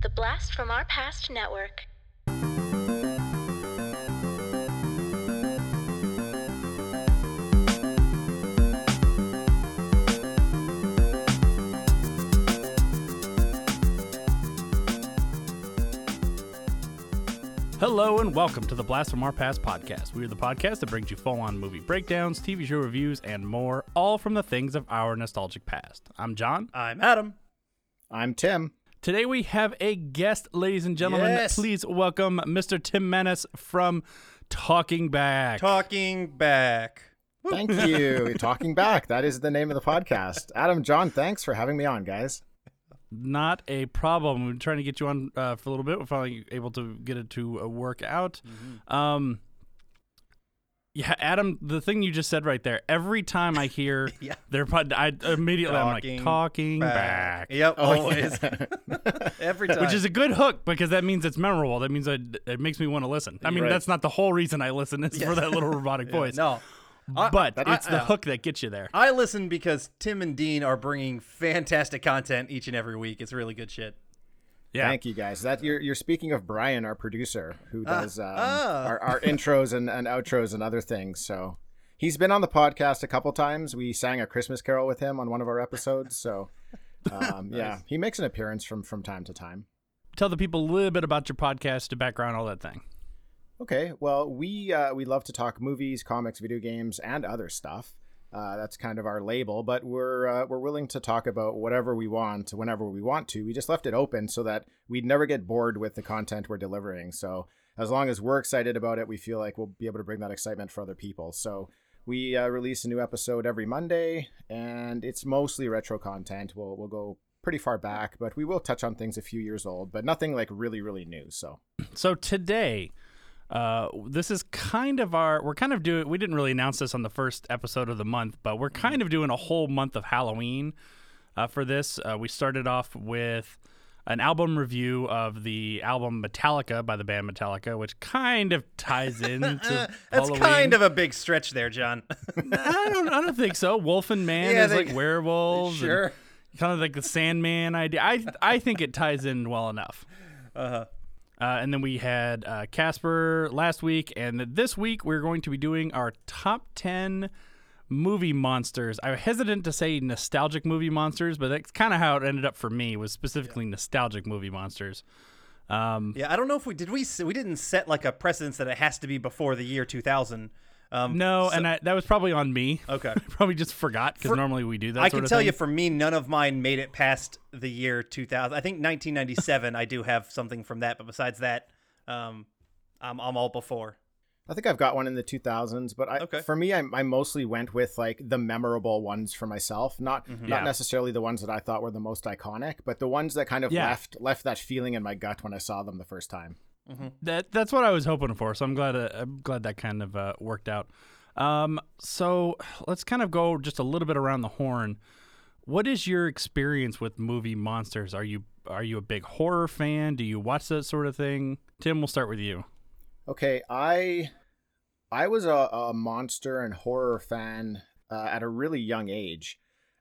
The Blast from Our Past Network. Hello and welcome to the Blast from Our Past podcast. We are the podcast that brings you full on movie breakdowns, TV show reviews, and more, all from the things of our nostalgic past. I'm John. I'm Adam. I'm Tim. Today we have a guest, ladies and gentlemen. Yes. Please welcome Mr. Tim Manness from Talking Back. Talking back. Thank you. Talking back. That is the name of the podcast. Adam, John, thanks for having me on, guys. Not a problem. We're trying to get you on uh, for a little bit. We're finally able to get it to uh, work out. Mm-hmm. Um, yeah, Adam, the thing you just said right there. Every time I hear Yeah. their pod, I immediately I'm like Talking talking back. Yep. Oh, always. Every time. which is a good hook because that means it's memorable. That means I, it makes me want to listen. I mean, Right. that's not the whole reason I listen. It's for that little robotic Yeah, voice. No. I- but I- it's the I- hook that gets you there. I listen because Tim and Dean are bringing fantastic content each and every week. It's really good shit. Yeah. Thank you, guys. That you're you're speaking of Brian, our producer, who does um, ah. our, our intros and, and outros and other things. So he's been on the podcast a couple times. We sang a Christmas carol with him on one of our episodes. So um, yeah, he makes an appearance from from time to time. Tell the people a little bit about your podcast, the background, all that thing. Okay, well, we uh, we love to talk movies, comics, video games, and other stuff. Uh, that's kind of our label, but we're uh, we're willing to talk about whatever we want whenever we want to. We just left it open so that we'd never get bored with the content we're delivering. So as long as we're excited about it, we feel like we'll be able to bring that excitement for other people. So we uh, release a new episode every Monday, and it's mostly retro content. We'll we'll go pretty far back, but we will touch on things a few years old, but nothing like really really new. So So today, uh, this is kind of our. We're kind of doing. We didn't really announce this on the first episode of the month, but we're kind of doing a whole month of Halloween uh, for this. Uh, we started off with an album review of the album Metallica by the band Metallica, which kind of ties into That's Halloween. kind of a big stretch there, John. I don't. I don't think so. Wolf and Man Yeah, is they- like werewolves. sure. Kind of like the Sandman idea. I I think it ties in well enough. Uh-huh. Uh, and then we had uh, Casper last week, and this week we're going to be doing our top ten movie monsters. I'm hesitant to say nostalgic movie monsters, but that's kind of how it ended up for me. Was specifically nostalgic movie monsters. Um, Yeah, I don't know if we did we we didn't set like a precedence that it has to be before the year 2000. Um, no, so- and I, that was probably on me. Okay. probably just forgot because For- normally we do that. I sort can of tell thing. you, for me, none of mine made it past the year 2000. I think 1997. I do have something from that, but besides that, um, I'm I'm all before. I think I've got one in the 2000s, but I, Okay. for me, I, I mostly went with like the memorable ones for myself, not Mm-hmm. not Yeah. necessarily the ones that I thought were the most iconic, but the ones that kind of Yeah. left left that feeling in my gut when I saw them the first time. That that's what I was hoping for. So I'm glad uh, I'm glad that kind of uh, worked out. Um, so let's kind of go just a little bit around the horn. What is your experience with movie monsters? Are you are you a big horror fan? Do you watch that sort of thing? Tim, we'll start with you. Okay, I I was a, a monster and horror fan uh, at a really young age,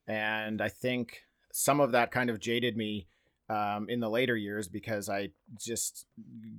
and I think some of that kind of jaded me um, in the later years because I just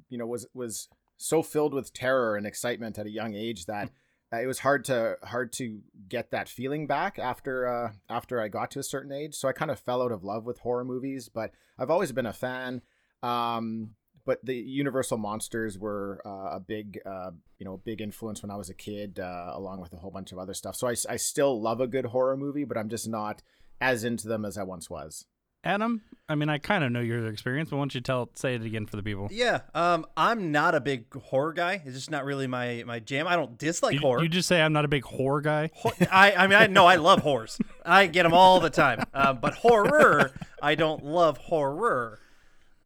you know was was so filled with terror and excitement at a young age that uh, it was hard to hard to get that feeling back after uh, after I got to a certain age. So I kind of fell out of love with horror movies, but I've always been a fan. Um, but the Universal monsters were uh, a big, uh, you know, big influence when I was a kid, uh, along with a whole bunch of other stuff. So I, I still love a good horror movie, but I'm just not as into them as I once was. Adam, I mean, I kind of know your experience, but why don't you tell say it again for the people? Yeah, um, I'm not a big horror guy. It's just not really my my jam. I don't dislike You, horror. you just say I'm not a big horror guy. Hor- I, I mean, I know I love horrors. I get them all the time. Um, but horror, I don't love horror.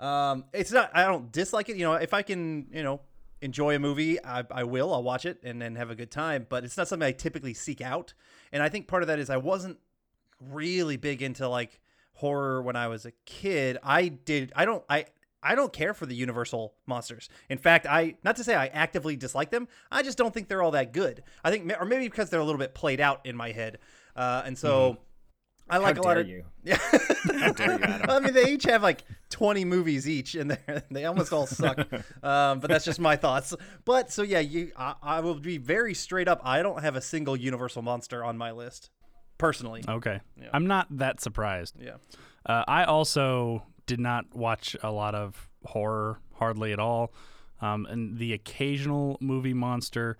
Um, it's not. I don't dislike it. You know, if I can, you know, enjoy a movie, I, I will. I'll watch it and then have a good time. But it's not something I typically seek out. And I think part of that is I wasn't really big into like horror when I was a kid. I did. I don't. I. I don't care for the Universal monsters. In fact, I not to say I actively dislike them. I just don't think they're all that good. I think, or maybe because they're a little bit played out in my head, uh, and so I like How a lot of. you? Yeah. dare you, I mean, they each have like 20 movies each, and they they almost all suck. um, but that's just my thoughts. But so yeah, you I, I will be very straight up. I don't have a single Universal monster on my list, personally. Okay. I'm not that surprised. Yeah. Uh, I also did not watch a lot of horror, hardly at all. Um, and the occasional movie monster,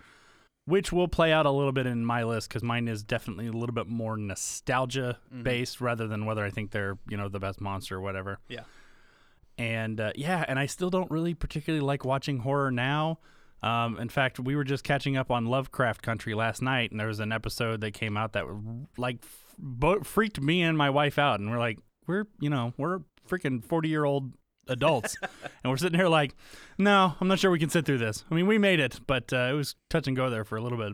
which will play out a little bit in my list because mine is definitely a little bit more nostalgia based rather than whether I think they're, you know, the best monster or whatever. Yeah. And uh, yeah, and I still don't really particularly like watching horror now. Um, in fact, we were just catching up on Lovecraft Country last night, and there was an episode that came out that like f- bo- freaked me and my wife out, and we're like, we're you know we're freaking forty year old adults, and we're sitting here like, no, I'm not sure we can sit through this. I mean, we made it, but uh, it was touch and go there for a little bit.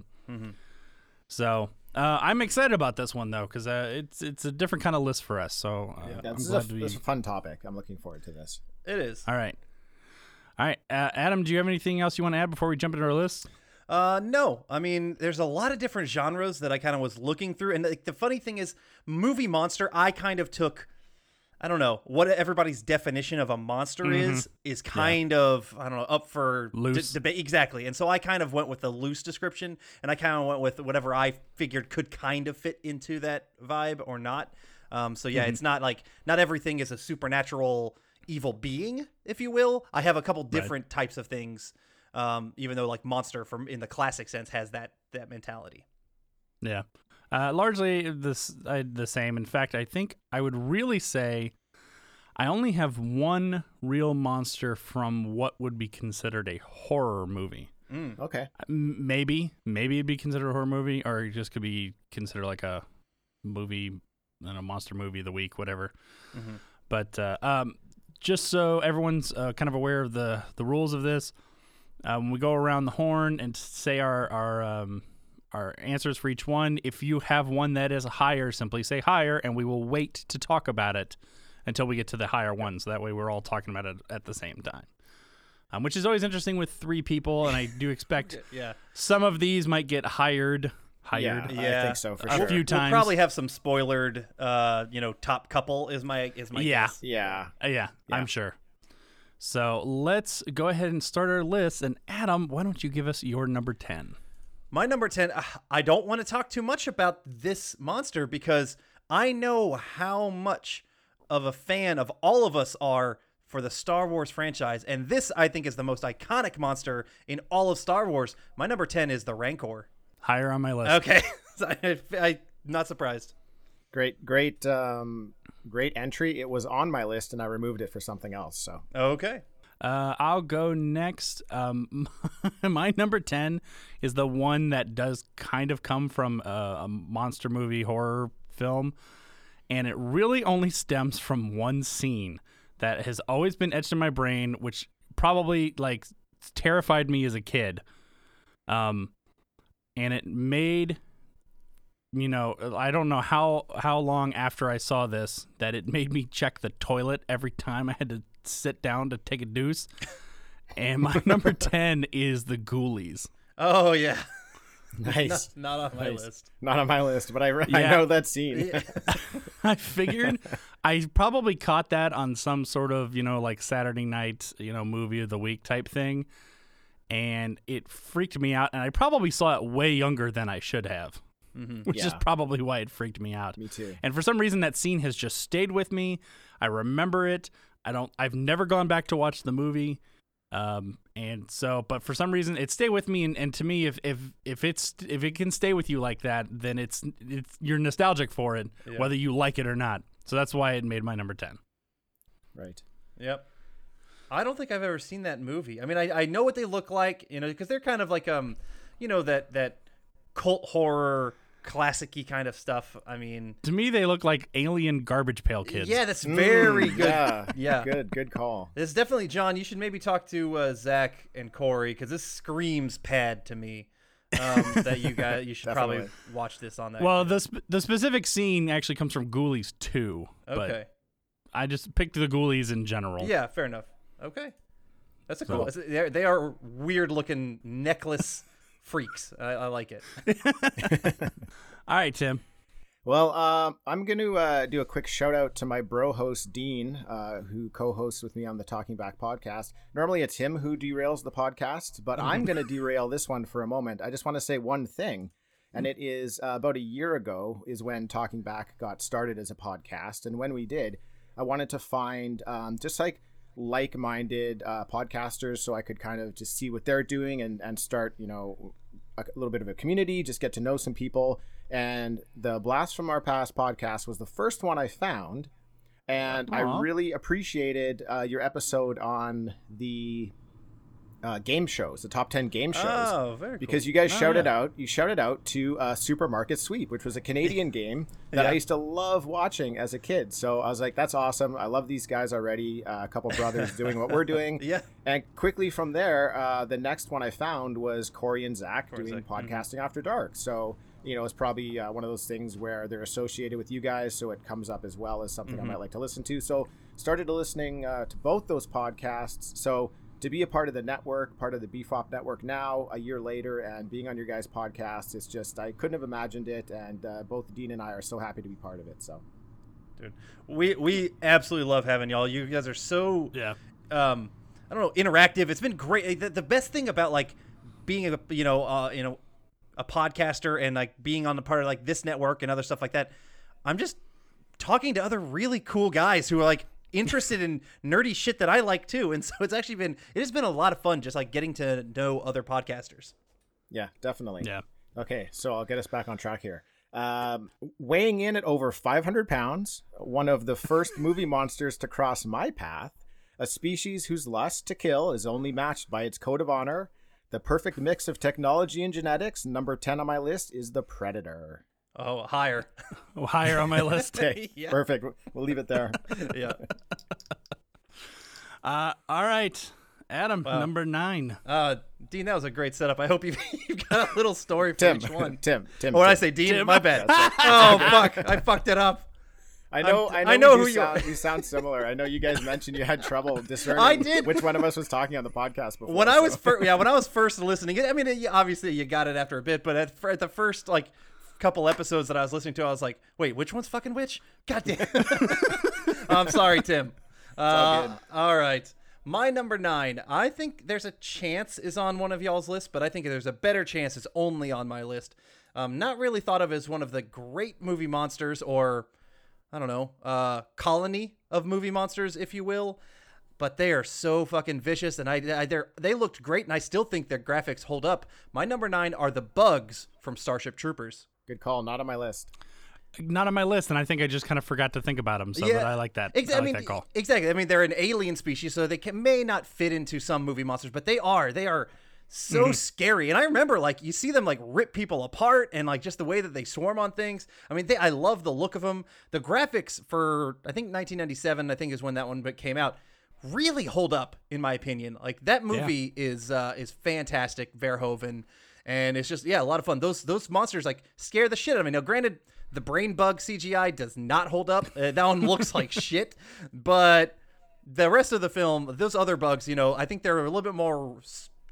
So uh, I'm excited about this one though, because uh, it's it's a different kind of list for us. So uh, Yeah, I'm this, is a, glad we. this is a fun topic. I'm looking forward to this. It is. All right. All right. Uh, Adam, do you have anything else you want to add before we jump into our list? Uh, no. I mean, there's a lot of different genres that I kind of was looking through, and like, the funny thing is, movie monster. I kind of took, I don't know what everybody's definition of a monster is is kind of I don't know up for Loose. debate exactly, and so I kind of went with the loose description, and I kind of went with whatever I figured could kind of fit into that vibe or not. Um, so yeah, it's not like not everything is a supernatural evil being, if you will. I have a couple different types of things. Um, even though like monster from in the classic sense has that that mentality. Yeah. Uh, largely this uh, the same. In fact, I think I would really say I only have one real monster from what would be considered a horror movie. Okay. M- Maybe, maybe it'd be considered a horror movie, or it just could be considered like a movie, and a monster movie of the week, whatever. But uh, um, just so everyone's uh, kind of aware of the the rules of this, um, we go around the horn and say our our um, our answers for each one. If you have one that is higher, simply say higher, and we will wait to talk about it until we get to the higher one. So that way, we're all talking about it at the same time. Um, which is always interesting with three people, and I do expect Yeah. some of these might get hired. Hired. Yeah, Yeah. I think so for A sure. few We'll times. probably have some spoilered, uh, you know, top couple is my is my Yeah. guess. Yeah. Uh, yeah, I'm sure. So let's go ahead and start our list. And Adam, why don't you give us your number 10? My number 10, uh, I don't want to talk too much about this monster because I know how much of a fan of all of us are for the Star Wars franchise. And this, I think, is the most iconic monster in all of Star Wars. My number 10 is the Rancor. Higher on my list. Okay. I, I, not surprised. Great, great, um, great entry. It was on my list, and I removed it for something else. So Okay. Uh, I'll go next. Um, my number 10 is the one that does kind of come from a, a monster movie horror film. And it really only stems from one scene that has always been etched in my brain, which probably like terrified me as a kid. Um, and it made you know i don't know how how long after i saw this that it made me check the toilet every time i had to sit down to take a deuce and my number 10 is the ghoulies Oh, yeah. nice. Not on my Nice. list. Not on my list, but I, re- I know that scene. i figured i probably caught that on some sort of you know like saturday night you know movie of the week type thing and it freaked me out and i probably saw it way younger than i should have which is probably why it freaked me out Me too. And for some reason, that scene has just stayed with me. I remember it. I don't. I've never gone back to watch the movie. Um, and so, but for some reason, it stayed with me. And, and to me, if if if it's if it can stay with you like that, then it's it's you're nostalgic for it, whether you like it or not. So that's why it made my number ten. Right. Yep. I don't think I've ever seen that movie. I mean, I, I know what they look like, you know, because they're kind of like um, you know that that cult horror classic-y kind of stuff. I mean, To me, they look like alien garbage pail kids. yeah, that's very Mm, good. Yeah. Yeah. Good. Good call. This is definitely John. You should maybe talk to uh, Zach and Corey because this screams pad to me. Um, that you guys you should probably watch this on that. Well, the sp- the specific scene actually comes from Ghoulies 2, okay. but I just picked the Ghoulies in general. Yeah, fair enough. Okay, that's a cool. They're, they are weird looking necklace freaks. I, I like it. All right, Tim. Well, um, I'm going to uh, do a quick shout out to my bro host, Dean, uh, who co hosts with me on the Talking Back podcast. Normally it's him who derails the podcast, but I'm going to derail this one for a moment. I just want to say one thing, and it is uh, about a year ago is when Talking Back got started as a podcast. And when we did, I wanted to find um, just like like minded uh, podcasters so I could kind of just see what they're doing and, and start, you know, a little bit of a community, just get to know some people. And the Blast from Our Past podcast was the first one I found. And I really appreciated uh, your episode on the uh, game shows, the top 10 game shows. Oh, very cool. Because you guys Oh, shouted yeah. out, you shouted out to uh, Supermarket Sweep, which was a Canadian game that I used to love watching as a kid. So I was like, that's awesome. I love these guys already. Uh, a couple brothers doing what we're doing. Yeah. And quickly from there, uh, the next one I found was Corey and Zach Corey doing Zach, mhm. podcasting after dark. So you know, it's probably uh, one of those things where they're associated with you guys, so it comes up as well as something Mhm. I might like to listen to. So started listening uh, to both those podcasts. So to be a part of the network, part of the BFOP network now, a year later, and being on your guys' podcast, it's just I couldn't have imagined it. And uh, both Dean and I are so happy to be part of it. So Dude, we we absolutely love having y'all. You guys are so Yeah. um, I don't know, interactive. It's been great. The, the best thing about like being a you know uh, you know a podcaster and like being on the part of like this network and other stuff like that, I'm just talking to other really cool guys who are like interested in nerdy shit that I like too. And so it's actually been it has been a lot of fun just like getting to know other podcasters. yeah, definitely. Yeah. Okay, so I'll get us back on track here. Um, weighing in at over 500 pounds, one of the first movie monsters to cross my path, a species whose lust to kill is only matched by its code of honor, the perfect mix of technology and genetics, number 10 on my list is the Predator. Oh, higher. Oh, higher on my list. Okay, Yeah. perfect. We'll leave it there. yeah. Uh, all right. Adam, Wow. number nine. Uh, Dean, that was a great setup. I hope you've, you've got a little story for Tim, each one. Tim, Tim. Or did I Tim. say Dean? Tim. My bad. oh fuck! I fucked it up. I know, I'm- I know, I know who do you- sound, we sound similar. I know you guys mentioned you had trouble discerning I did. which one of us was talking on the podcast before. When I was first, yeah, when I was first listening, I mean, it- obviously you got it after a bit, but at, at the first like couple episodes that I was listening to, I was like, wait, which one's fucking which? God damn. I'm sorry, Tim. all Uh, good. all right. My number nine, I think there's a chance is on one of y'all's list, but I think there's a better chance it's only on my list. Um, not really thought of as one of the great movie monsters or, I don't know, uh, colony of movie monsters, if you will. But they are so fucking vicious, and I, I they're, they looked great, and I still think their graphics hold up. My number nine are the bugs from Starship Troopers. Good call. Not on my list. Not on my list, and I think I just kind of forgot to think about them. So but I like that. Ex- I like mean, that call. Exactly. I mean, they're an alien species, so they can, may not fit into some movie monsters, but they are. They are so Mm-hmm. scary. And I remember, like, you see them like rip people apart, and like just the way that they swarm on things. I mean, they, I love the look of them. The graphics for I think 1997, I think is when that one came out. Really hold up, in my opinion. Like that movie is uh, is fantastic. Verhoeven. And it's just yeah, a lot of fun. Those those monsters like scare the shit out of me. Now, granted, the brain bug CGI does not hold up. Uh, that one looks like shit, but the rest of the film, those other bugs, you know, I think they're a little bit more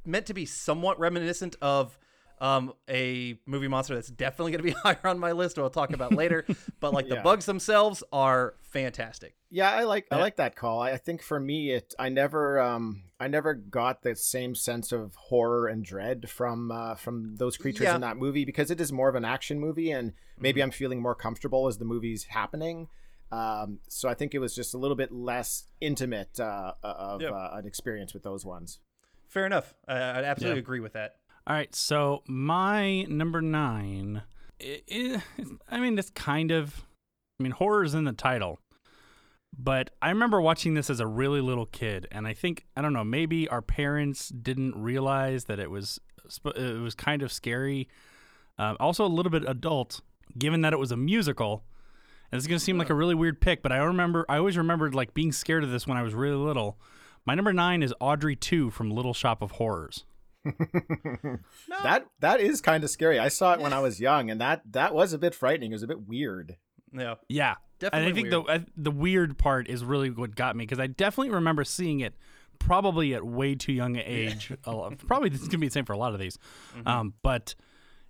meant to be somewhat reminiscent of um, a movie monster that's definitely going to be higher on my list. We'll talk about later. but like the bugs themselves are fantastic. Yeah, I like I like that call. I think for me, it I never um I never got the same sense of horror and dread from uh, from those creatures Yeah. in that movie because it is more of an action movie, and maybe I'm feeling more comfortable as the movie's happening. Um, so I think it was just a little bit less intimate uh, of Yep. uh, an experience with those ones. Fair enough. I, I absolutely Yeah. agree with that. All right, so my number nine, i i I mean, it's kind of, I mean, horror is in the title, but I remember watching this as a really little kid, and I think I don't know, maybe our parents didn't realize that it was it was kind of scary, uh, also a little bit adult, given that it was a musical. And it's gonna seem like a really weird pick, but I remember I always remembered like being scared of this when I was really little. My number nine is Audrey II from Little Shop of Horrors. That that is kind of scary. I saw it when I was young, and that that was a bit frightening. It was a bit weird. Yeah. Yeah, Definitely And I think weird. the the weird part is really what got me because I definitely remember seeing it probably at way too young an age. A lot- probably this is gonna be the same for a lot of these, Mm-hmm. um, but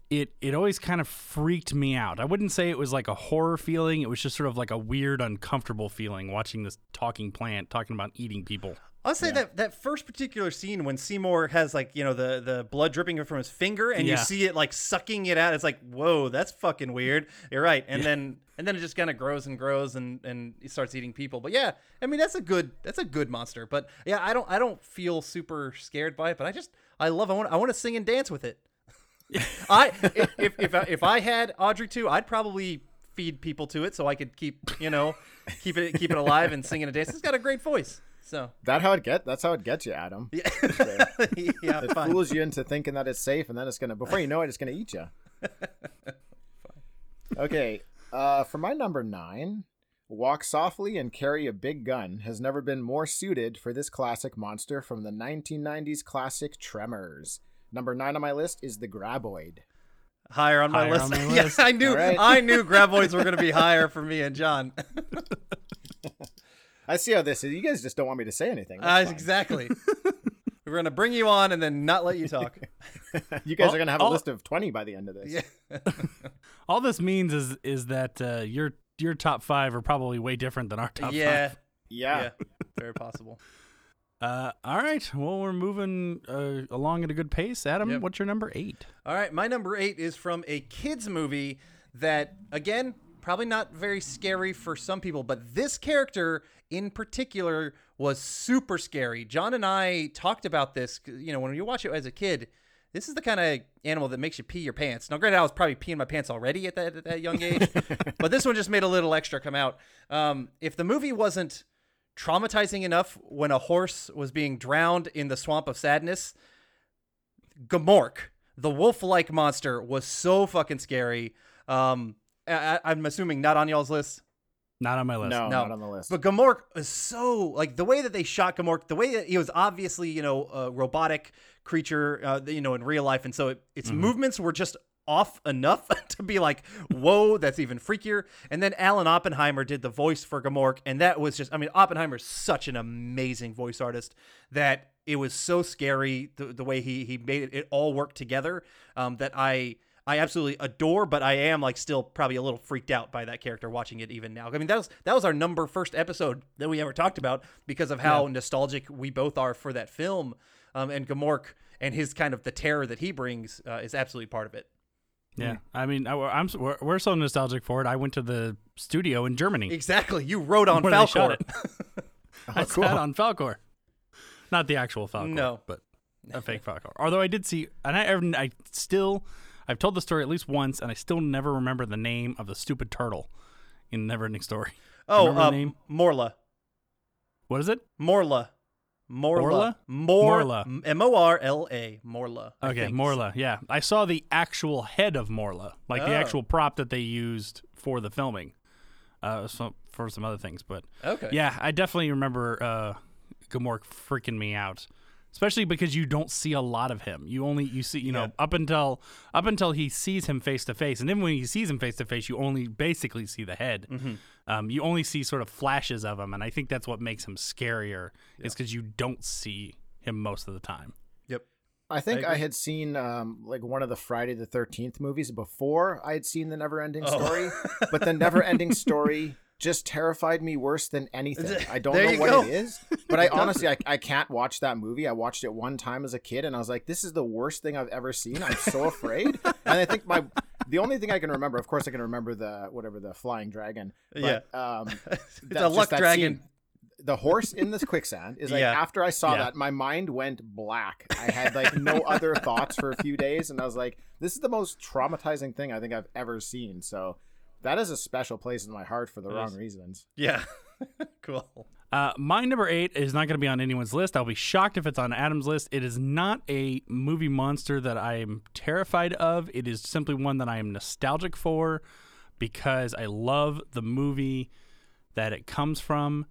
it it always kind of freaked me out. I wouldn't say it was like a horror feeling. It was just sort of like a weird, uncomfortable feeling watching this talking plant talking about eating people. I'll say that that first particular scene when Seymour has like you know the the blood dripping from his finger and you see it like sucking it out. It's like whoa, that's fucking weird. You're right, and then and then it just kind of grows and grows and and he starts eating people. But yeah, I mean that's a good that's a good monster. But yeah, I don't I don't feel super scared by it. But I just I love I want I want to sing and dance with it. I if if if I, if I had Audrey II, I'd probably feed people to it so I could keep you know keep it keep it alive and sing and dance. It's got a great voice. So That how it get? That's how it gets you, Adam. yeah, yeah, It fine. fools you into thinking that it's safe, and then it's gonna. Before you know it, it's gonna eat you. okay, uh, for my number nine, walk softly and carry a big gun has never been more suited for this classic monster from the 1990s classic Tremors. Number nine on my list is the Graboid. higher on my Higher list. on my yes, list. I knew All right. I knew Graboids were going to be higher for me and John. I see how this is. You guys just don't want me to say anything. Uh, exactly. We're going to bring you on and then not let you talk. You guys Oh, are gonna have a oh. list of 20 by the end of this. Yeah. All this means is is that uh, your your top five are probably way different than our top yeah. five. Yeah. Yeah. Very possible. Uh, all right. Well, we're moving uh, along at a good pace. Adam, Yep. what's your number eight? All right, my number 8 is from a kids movie that again, probably not very scary for some people, but this character in particular was super scary. John and I talked about this. you know, when you watch it as a kid, this is the kind of animal that makes you pee your pants. Now, granted, I was probably peeing my pants already at that, at that young age, but this one just made a little extra come out. Um, if the movie wasn't traumatizing enough when a horse was being drowned in the swamp of sadness, Gmork, the wolf-like monster, was so fucking scary. Um, I, I- I'm assuming not on y'all's list. Not on my list. No, No. not on the list. But Gmork is so like the way that they shot Gmork, the way that he was obviously you know a robotic creature, uh, you know in real life, and so it, its movements were just off enough to be like, whoa, that's even freakier. And then Alan Oppenheimer did the voice for Gmork, and that was just, I mean, Oppenheimer's such an amazing voice artist that it was so scary the, the way he he made it, it all work together um, that I. I absolutely adore, but I am like still probably a little freaked out by that character watching it even now. I mean, that was that was our number first episode that we ever talked about because of how nostalgic we both are for that film. Um, and Gmork and his kind of the terror that he brings uh, is absolutely part of it. Yeah. I mean, I, am we're, we're so nostalgic for it. I went to the studio in Germany. Exactly. You wrote on Falkor. it. I cool. sat on Falkor. Not the actual Falkor. No. But a fake Falkor. Although I did see, and I, I still, I've told the story at least once, and I still never remember the name of the stupid turtle in Neverending Story. Oh, uh, name? Morla. What is it? Morla. Morla. Morla? Morla. M O R L A. Morla. I Okay, think. Morla. Yeah, I saw the actual head of Morla, like the Oh. actual prop that they used for the filming, uh, so, for some other things. But Okay. yeah, I definitely remember uh, Gmork freaking me out, especially because you don't see a lot of him. You only you see you know up until up until he sees him face to face, and then when he sees him face to face, you only basically see the head. Mm-hmm. Um, you only see sort of flashes of him, and I think that's what makes him scarier. Is because you don't see him most of the time. Yep. I think I, agree. had seen um, like one of the Friday the Thirteenth movies before I had seen the Never Ending Oh. Story, but the Never Ending Story just terrified me worse than anything. I don't know what go. it is, but I honestly I, I can't watch that movie. I watched it one time as a kid, and I was like, "This is the worst thing I've ever seen." I'm so afraid, and I think my the only thing I can remember, of course, I can remember the whatever the flying dragon. But, um, that- a just luck dragon. scene- the horse in this quicksand is like Yeah. after I saw Yeah. that, my mind went black. I had like no other thoughts for a few days, and I was like, "This is the most traumatizing thing I think I've ever seen." So that is a special place in my heart for the wrong is. reasons. Yeah. cool. Uh, my number eight is not going to be on anyone's list. I'll be shocked if it's on Adam's list. It is not a movie monster that I am terrified of. It is simply one that I am nostalgic for because I love the movie that it comes from.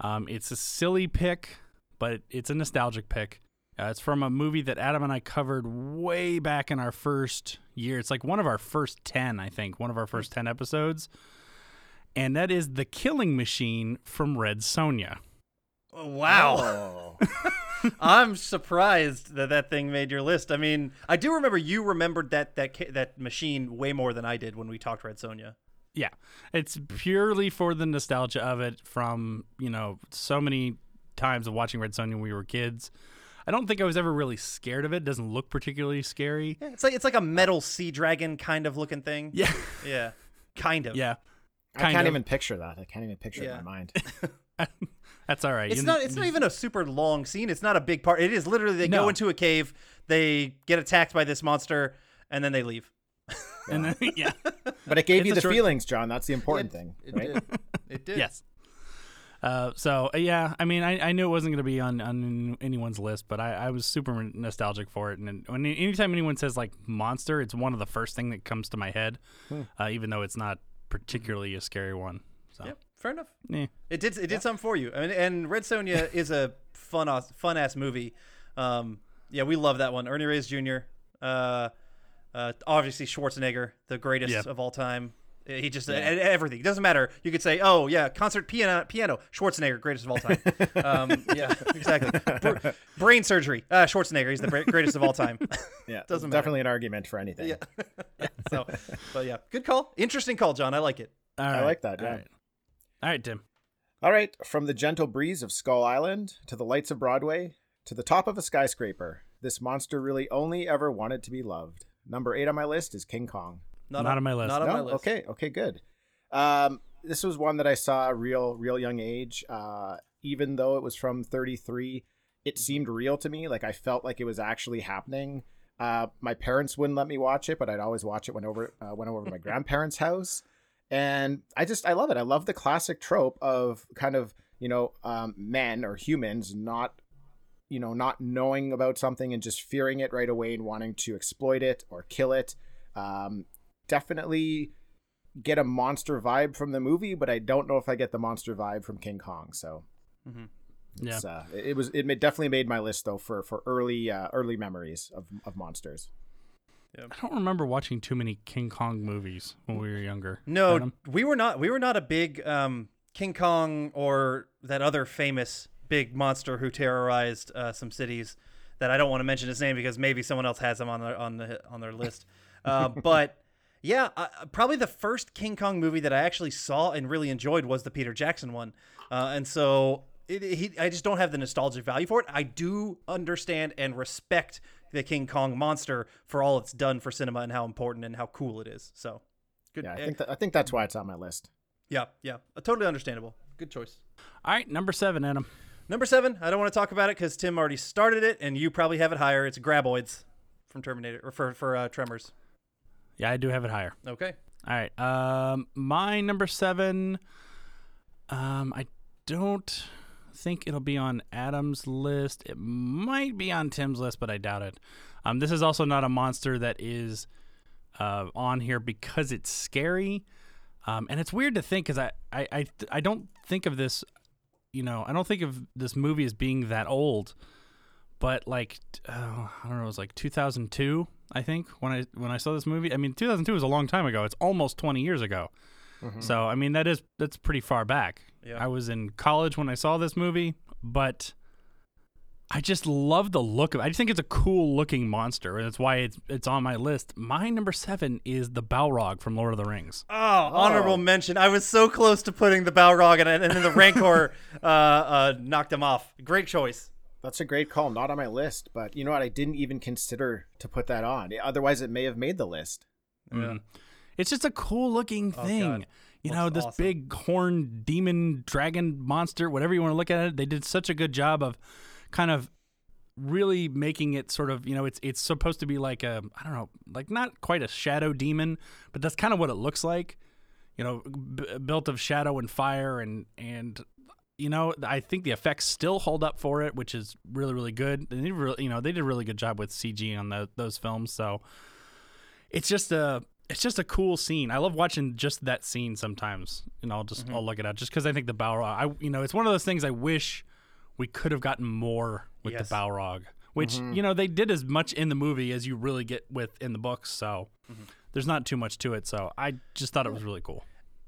Um, it's a silly pick, but it's a nostalgic pick. Uh, it's from a movie that Adam and I covered way back in our first year. It's like one of our first 10, I think, one of our first 10 episodes. And that is The Killing Machine from Red Sonja. Oh, wow. Oh. I'm surprised that that thing made your list. I mean, I do remember you remembered that that that machine way more than I did when we talked Red Sonja. Yeah, it's purely for the nostalgia of it from you know so many times of watching Red Sonja when we were kids. I don't think I was ever really scared of it. it doesn't look particularly scary. Yeah, it's like it's like a metal sea dragon kind of looking thing. Yeah, Yeah, kind of. yeah. I can't of. even picture that. I can't even picture it in my mind. That's all right. It's You- not. It's not even a super long scene. It's not a big part. It is literally they go into a cave, they get attacked by this monster, and then they leave. And then, yeah. But it gave It's you the short- feelings, John. That's the important It- thing, It right? did. It did. Yes. Uh, so uh, yeah, I mean, I, I knew it wasn't going to be on, on anyone's list, but I, I was super nostalgic for it. And when anytime anyone says like monster, it's one of the first thing that comes to my head, uh, even though it's not particularly a scary one. So Yep. Fair enough. eh. It did. It did something for you. I mean, and Red Sonja is a fun, ass- fun ass movie. Um, yeah, we love that one. Ernie Reyes Jr. Uh, uh, obviously Schwarzenegger, the greatest Yeah. of all time. He just e- everything. It doesn't matter. You could say, "Oh yeah, concert piano, piano, Schwarzenegger, greatest of all time." um, yeah, exactly. Br- brain surgery, uh, Schwarzenegger. He's the bra- greatest of all time. Yeah, Doesn't matter. definitely an argument for anything. yeah. so, but yeah, good call. Interesting call, John. I like it. All I right, like that, All yeah. right, all right, Tim. All right, from the gentle breeze of Skull Island to the lights of Broadway to the top of a skyscraper, this monster really only ever wanted to be loved. Number eight on my list is King Kong. Not on my list. Not on no? my list. Okay, okay, good. Um, this was one that I saw real, real young age. Uh, even though it was from 33, it seemed real to me. Like I felt like it was actually happening. Uh, my parents wouldn't let me watch it, but I'd always watch it when over uh, went over to my grandparents' house, and I just I love it. I love the classic trope of kind of you know um, men or humans not you know not knowing about something and just fearing it right away and wanting to exploit it or kill it. Um, definitely get a monster vibe from the movie, but I don't know if I get the monster vibe from King Kong. So Yeah. it's, uh, it it was it definitely made my list though for for early uh, early memories of, of monsters. I don't remember watching too many King Kong movies when we were younger. No, Adam? we were not. We were not a big um, King Kong or that other famous big monster who terrorized uh, some cities. That I don't want to mention his name because maybe someone else has him on their on the on their list. Uh, but yeah, uh, probably the first King Kong movie that I actually saw and really enjoyed was the Peter Jackson one. Uh, and so it, he, I just don't have the nostalgic value for it. I do understand and respect the King Kong monster for all it's done for cinema and how important and how cool it is. So good. Yeah, I think that, I think that's why it's on my list. yeah, yeah, uh, totally understandable. Good choice. All right, number seven, Adam. Number seven. I don't want to talk about it because Tim already started it, and you probably have it higher. It's Graboids from Terminator or for for uh, Tremors. Yeah, I do have it higher. Okay. All right. Um, my number seven. Um, I don't think it'll be on Adam's list. It might be on Tim's list, but I doubt it. Um, this is also not a monster that is uh, on here because it's scary. Um, and it's weird to think because I, I, I, I don't think of this, you know, I don't think of this movie as being that old. But like, uh, I don't know, it was like 2002, I think, when I when I saw this movie. I mean, 2002 was a long time ago. It's almost 20 years ago. So I mean, that is that's pretty far back. Yeah. I was in college when I saw this movie, but I just love the look of. it. I just think it's a cool looking monster, and that's why it's it's on my list. My number seven is the Balrog from Lord of the Rings. Oh, honorable mention. I was so close to putting the Balrog, and, and then the Rancor uh, uh, knocked him off. Great choice. That's a great call. Not on my list, but you know what? I didn't even consider to put that on. Otherwise, it may have made the list. Mm. It's just a cool looking thing. Oh, You Looks know, this awesome. big horn demon dragon monster, whatever you want to look at it, they did such a good job of kind of really making it sort of, you know, it's it's supposed to be like a I don't know, like not quite a shadow demon, but that's kind of what it looks like. You know, b- built of shadow and fire and and you know, I think the effects still hold up for it, which is really really good. And they really, you know, they did a really good job with CG on the, those films, so it's just a it's just a cool scene. I love watching just that scene sometimes. and I'll just mm-hmm. I'll look it up just because I think the Balrog. I you know, it's one of those things I wish we could have gotten more with Yes. the Balrog, which mm-hmm. you know they did as much in the movie as you really get with in the books. So mm-hmm. there's not too much to it. So I just thought it was really cool.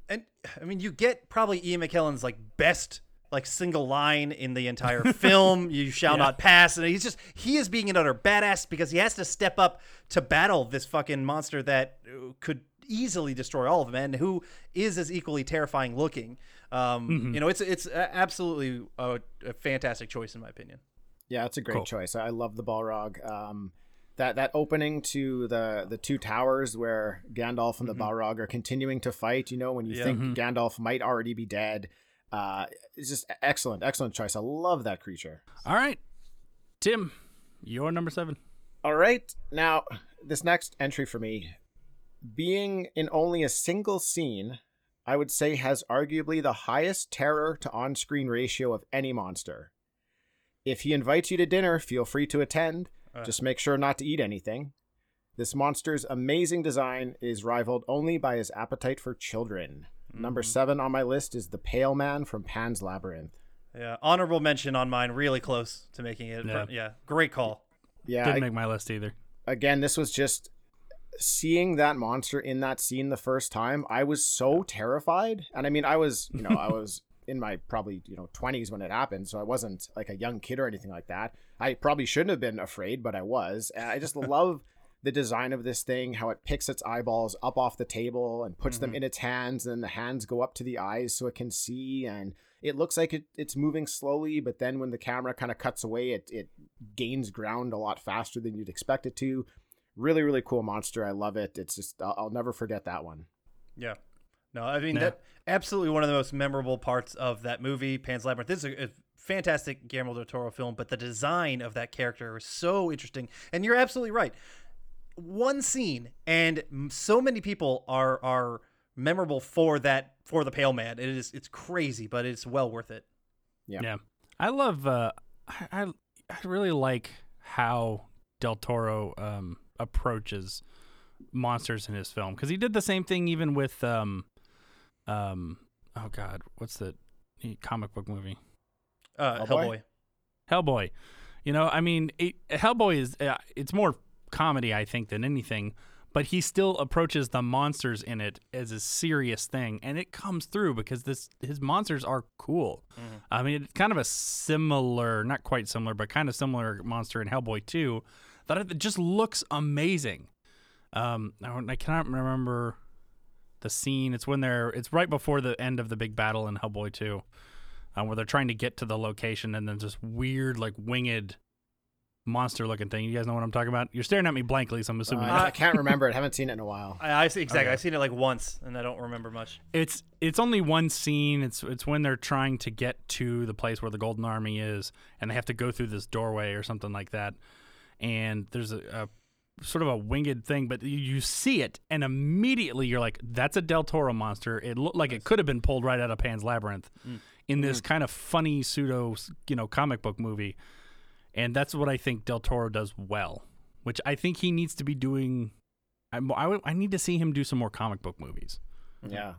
And I mean, you get probably Ian McKellen's like best like single line in the entire film. You shall Yeah. not pass, and he's just he is being an utter badass because he has to step up to battle this fucking monster that uh, could easily destroy all of them, and who is as equally terrifying looking. Um, Mm-hmm. You know, it's it's absolutely a, a fantastic choice in my opinion. Yeah, it's a great Cool. choice. I love the Balrog. Um, that that opening to the the two towers where Gandalf and the Balrog are continuing to fight. You know, when you Yeah. think Gandalf might already be dead. Uh, it's just excellent, excellent choice. I love that creature. All right, Tim, you're number seven. All right, now this next entry for me, being in only a single scene, I would say has arguably the highest terror to on-screen ratio of any monster. If he invites you to dinner, feel free to attend. Uh. Just make sure not to eat anything. This monster's amazing design is rivaled only by his appetite for children. Number mm-hmm. seven on my list is the Pale Man from Pan's Labyrinth. Yeah, honorable mention on mine, really close to making it. Yeah. Yeah, great call. Yeah, Didn't I- make my list either. again, this was just seeing that monster in that scene the first time. I was so terrified, and I mean, I was, you know, I was in my probably you know twenties when it happened, so I wasn't like a young kid or anything like that. I probably shouldn't have been afraid, but I was. And I just love the design of this thing, how it picks its eyeballs up off the table and puts them mm-hmm. in its hands, and then the hands go up to the eyes so it can see, and it looks like it, it's moving slowly, but then when the camera kind of cuts away, it it gains ground a lot faster than you'd expect it to. Really, really cool monster. I love it. It's just I'll, I'll never forget that one. Yeah. No, I mean Yeah. that absolutely one of the most memorable parts of that movie, Pan's Labyrinth. This is a, a fantastic Guillermo del Toro film, but the design of that character is so interesting. And you're absolutely right. One scene, and so many people are are memorable for that for the Pale Man. It is it's crazy, but it's well worth it. Yeah. Yeah, I love. Uh, I, I I really like how Del Toro um, approaches monsters in his film because he did the same thing even with um um oh god what's the comic book movie Uh, Hellboy? Hellboy. Hellboy. You know, I mean, it, Hellboy is uh, it's more comedy, I think, than anything. But he still approaches the monsters in it as a serious thing, and it comes through because this his monsters are cool. I mean, it's kind of a similar, not quite similar, but kind of similar monster in Hellboy 2 that it just looks amazing. Um, I, I cannot remember the scene. It's when they're it's right before the end of the big battle in Hellboy 2 uh, where they're trying to get to the location and then this weird like winged monster looking thing. You guys know what I'm talking about? You're staring at me blankly, so I'm Uh, assuming I can't remember it. Haven't seen it in a while. I, I see exactly. Okay. I've seen it like once, and I don't remember much. it's it's only one scene. It's it's when they're trying to get to the place where the Golden Army is, and they have to go through this doorway or something like that. And there's a, a sort of a winged thing, but you, you see it, and immediately you're like, "That's a Del Toro monster." It looked like it could have been pulled right out of Pan's Labyrinth in this kind of funny pseudo, you know, comic book movie. And that's what I think Del Toro does well, which I think he needs to be doing. I, I, I need to see him do some more comic book movies. Yeah.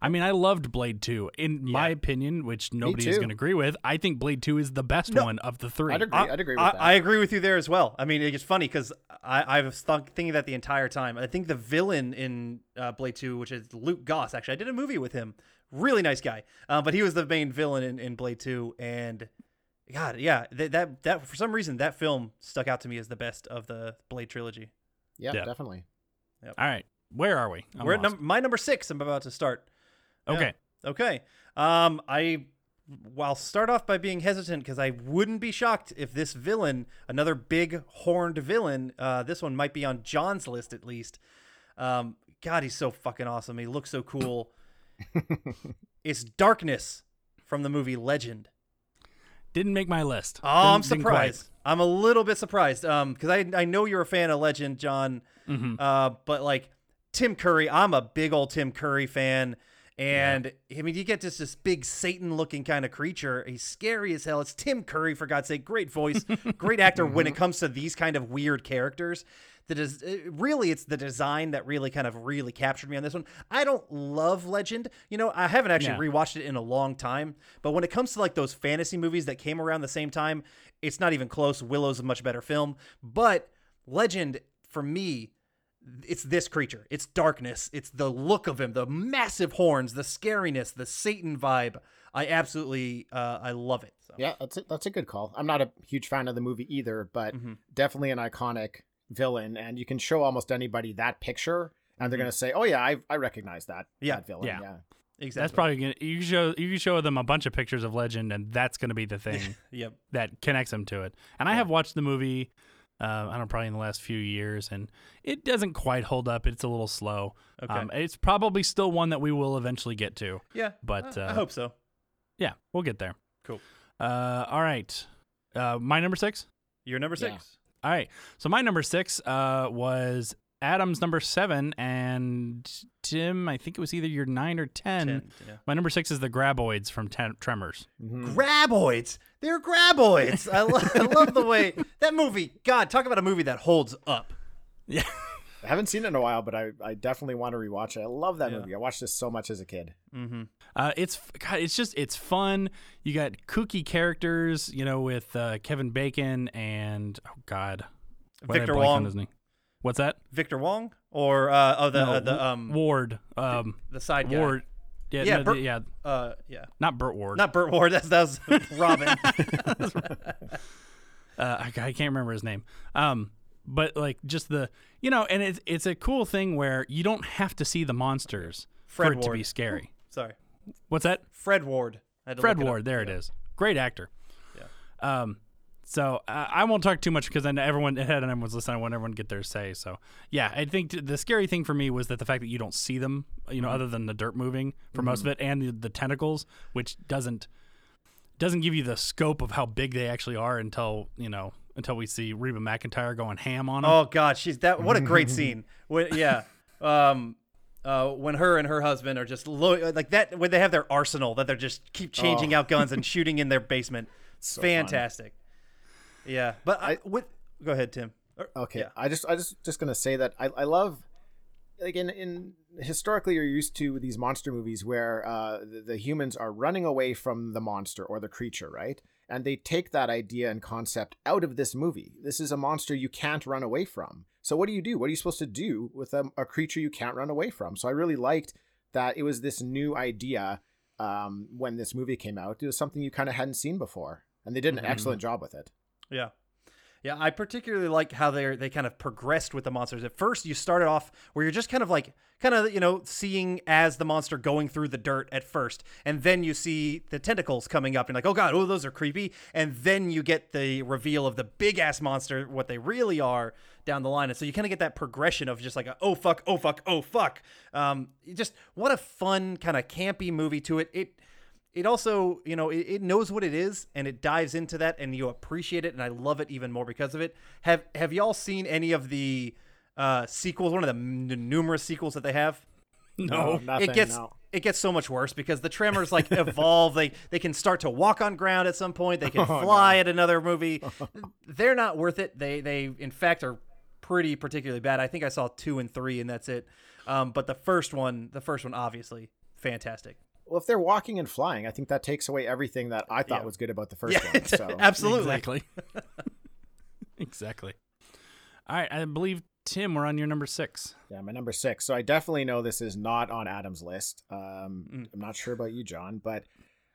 I mean, I loved Blade 2. In my opinion, which nobody is going to agree with, I think Blade 2 is the best one of the three. I'd agree. I, I'd agree with I, that. I agree with you there as well. I mean, it's funny because I, I was th- thinking that the entire time. I think the villain in uh, Blade 2, which is Luke Goss, actually, I did a movie with him. Really nice guy. Uh, but he was the main villain in, in Blade 2. And God, yeah, that, that, that, for some reason, that film stuck out to me as the best of the Blade trilogy. yeah, Yeah. definitely. All right. Where are we? I'm We're at num- my number six. I'm about to start. Yeah. Okay. Okay. Um, I well start off by being hesitant because I wouldn't be shocked if this villain, another big horned villain, uh, this one might be on John's list at least. Um, God, he's so fucking awesome. He looks so cool. it's Darkness from the movie Legend. Didn't make my list. Oh, I'm Didn't- quite. surprised. I'm a little bit surprised. Um, because I I know you're a fan of Legend, John. Mhm. Uh, but like Tim Curry, I'm a big old Tim Curry fan. And I mean, you get this this big Satan looking kind of creature. He's scary as hell. It's Tim Curry, for God's sake. Great voice, great actor when it comes to these kind of weird characters. That is really, it's the design that really kind of really captured me on this one. I don't love Legend. You know, I haven't actually Yeah. rewatched it in a long time. But when it comes to like those fantasy movies that came around the same time, it's not even close. Willow's a much better film. But Legend, for me, it's this creature. It's darkness. It's the look of him, the massive horns, the scariness, the Satan vibe. I absolutely uh, I love it. So. Yeah, that's a, that's a good call. I'm not a huge fan of the movie either, but Mhm. definitely an iconic villain. And you can show almost anybody that picture, and they're Mhm. gonna say, "Oh yeah, I I recognize that Yeah, that villain." yeah. yeah. exactly. That's probably gonna you show you can show them a bunch of pictures of Legend, and that's gonna be the thing Yep. that connects them to it. And I Yeah. have watched the movie. Uh, I don't know, probably in the last few years, and it doesn't quite hold up. It's a little slow. Okay. Um, it's probably still one that we will eventually get to. yeah. but, I- I uh, hope so. Yeah, we'll get there. Cool. Uh, all right. Uh, my number six. You're number Yeah. six. All right. So my number six uh, was Adam's number seven, and Tim, I think it was either your nine or ten. Ten, yeah. My number six is the Graboids from ten- Tremors. Mhm. Graboids. They're graboids. I, lo- I love the way that movie. God, talk about a movie that holds up. Yeah. I haven't seen it in a while, but I, I definitely want to rewatch it. I love that Yeah. movie. I watched this so much as a kid. Mm-hmm. Uh, it's God, it's just it's fun. You got kooky characters, you know, with uh, Kevin Bacon and oh God, Why Victor blank on Wong. his? What's that? Victor Wong or uh, oh the No, uh, the um Ward. Um, the side guy. Ward. Yeah, Yeah, no, Burt- the- yeah, Uh, yeah. not Burt Ward. Not Burt Ward. That's that was Robin. uh, I, I can't remember his name. Um, but like just the you know, and it's it's a cool thing where you don't have to see the monsters Fred for it to be scary. Sorry, What's that? Fred Ward. I had to Fred look it up. Ward. There it Yeah. is. Great actor. Yeah. Um. So uh, I won't talk too much because I know everyone ahead and everyone's listening. I want everyone to get their say. So yeah, I think t- the scary thing for me was that the fact that you don't see them, you know, Mm-hmm. other than the dirt moving for most of it, and the, the tentacles, which doesn't doesn't give you the scope of how big they actually are until you know until we see Reba McEntire going ham on them. Oh God, she's that. What a great scene. When, yeah. Um. Uh, when her and her husband are just lo- like that, when they have their arsenal that they're just keep changing Oh. out guns and shooting in their basement, So fun. fantastic. Yeah, but I, I- with go ahead, Tim. Okay, yeah. I just I just just gonna say that I, I love like in, in historically you're used to these monster movies where uh, the, the humans are running away from the monster or the creature, right? And they take that idea and concept out of this movie. This is a monster you can't run away from. So what do you do? What are you supposed to do with a, a creature you can't run away from? So I really liked that it was this new idea um, when this movie came out. It was something you kind of hadn't seen before, and they did an Mhm. excellent job with it. Yeah. Yeah, I particularly like how they they kind of progressed with the monsters. At first, you started off where you're just kind of like kind of you know seeing as the monster going through the dirt at first, and then you see the tentacles coming up, and like, oh god, oh those are creepy, and then you get the reveal of the big ass monster, what they really are down the line, and so you kind of get that progression of just like a, oh fuck, oh fuck, oh fuck. Um, just what a fun kind of campy movie to it. It it also you know it, it knows what it is and it dives into that and you appreciate it and i love it even more because of it. Have have y'all seen any of the uh sequels one of the m- numerous sequels that they have? No. nothing, it gets no. it gets so much worse because the tremors like evolve. They they can start to walk on ground at some point. They can Oh, fly at another movie. They're not worth it. They they in fact are pretty particularly bad. I think i saw two and three and that's it. Um but the first one the first one obviously fantastic Well, if they're walking and flying, I think that takes away everything that I thought Yeah. was good about the first yeah one. So absolutely Exactly. exactly. All right, I believe Tim, we're on your number six. yeah, my number six. So I definitely know this is not on Adam's list. Um, Mm. I'm not sure about you, John, but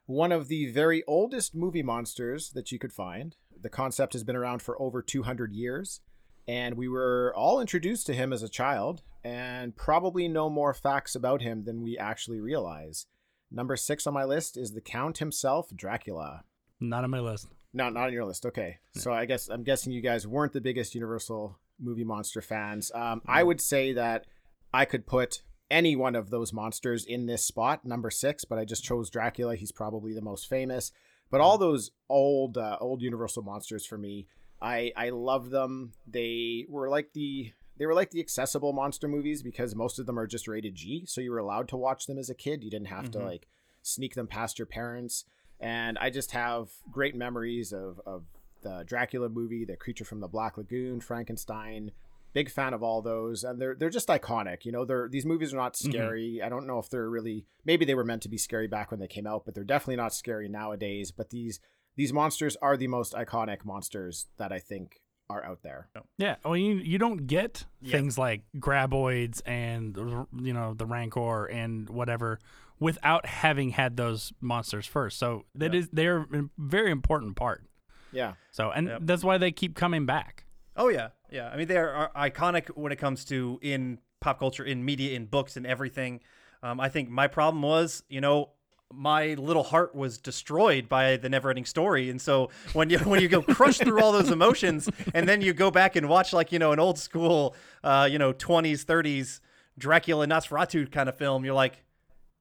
one of the very oldest movie monsters that you could find. The concept has been around for over 200 years, and we were all introduced to him as a child, and probably know more facts about him than we actually realize. Number six on my list is the Count himself, Dracula. Not on my list. No, not on your list. Okay. So I guess I'm guessing you guys weren't the biggest Universal movie monster fans. Um, I would say that I could put any one of those monsters in this spot, number six, but I just chose Dracula. He's probably the most famous. But all those old, uh, old Universal monsters for me, I I love them. They were like the they were like the accessible monster movies because most of them are just rated G, so you were allowed to watch them as a kid. You didn't have to Mhm. like sneak them past your parents. And I just have great memories of of the Dracula movie, The Creature from the Black Lagoon, Frankenstein. Big fan of all those, and they're they're just iconic. You know, they're these movies are not scary. I don't know if they're really maybe they were meant to be scary back when they came out, but they're definitely not scary nowadays. But these these monsters are the most iconic monsters that I think are out there. Yeah. Well, you you don't get Yeah. things like graboids and you know the rancor and whatever without having had those monsters first. So that is they're a very important part. Yeah. So and Yep. that's why they keep coming back. Oh yeah, yeah. I mean, they are, are iconic when it comes to in pop culture, in media, in books, and everything. Um, I think my problem was, you know, my little heart was destroyed by the never-ending story, and so when you when you go crush through all those emotions, and then you go back and watch like you know an old school, uh, you know, twenties, thirties Dracula Nosferatu kind of film, you're like,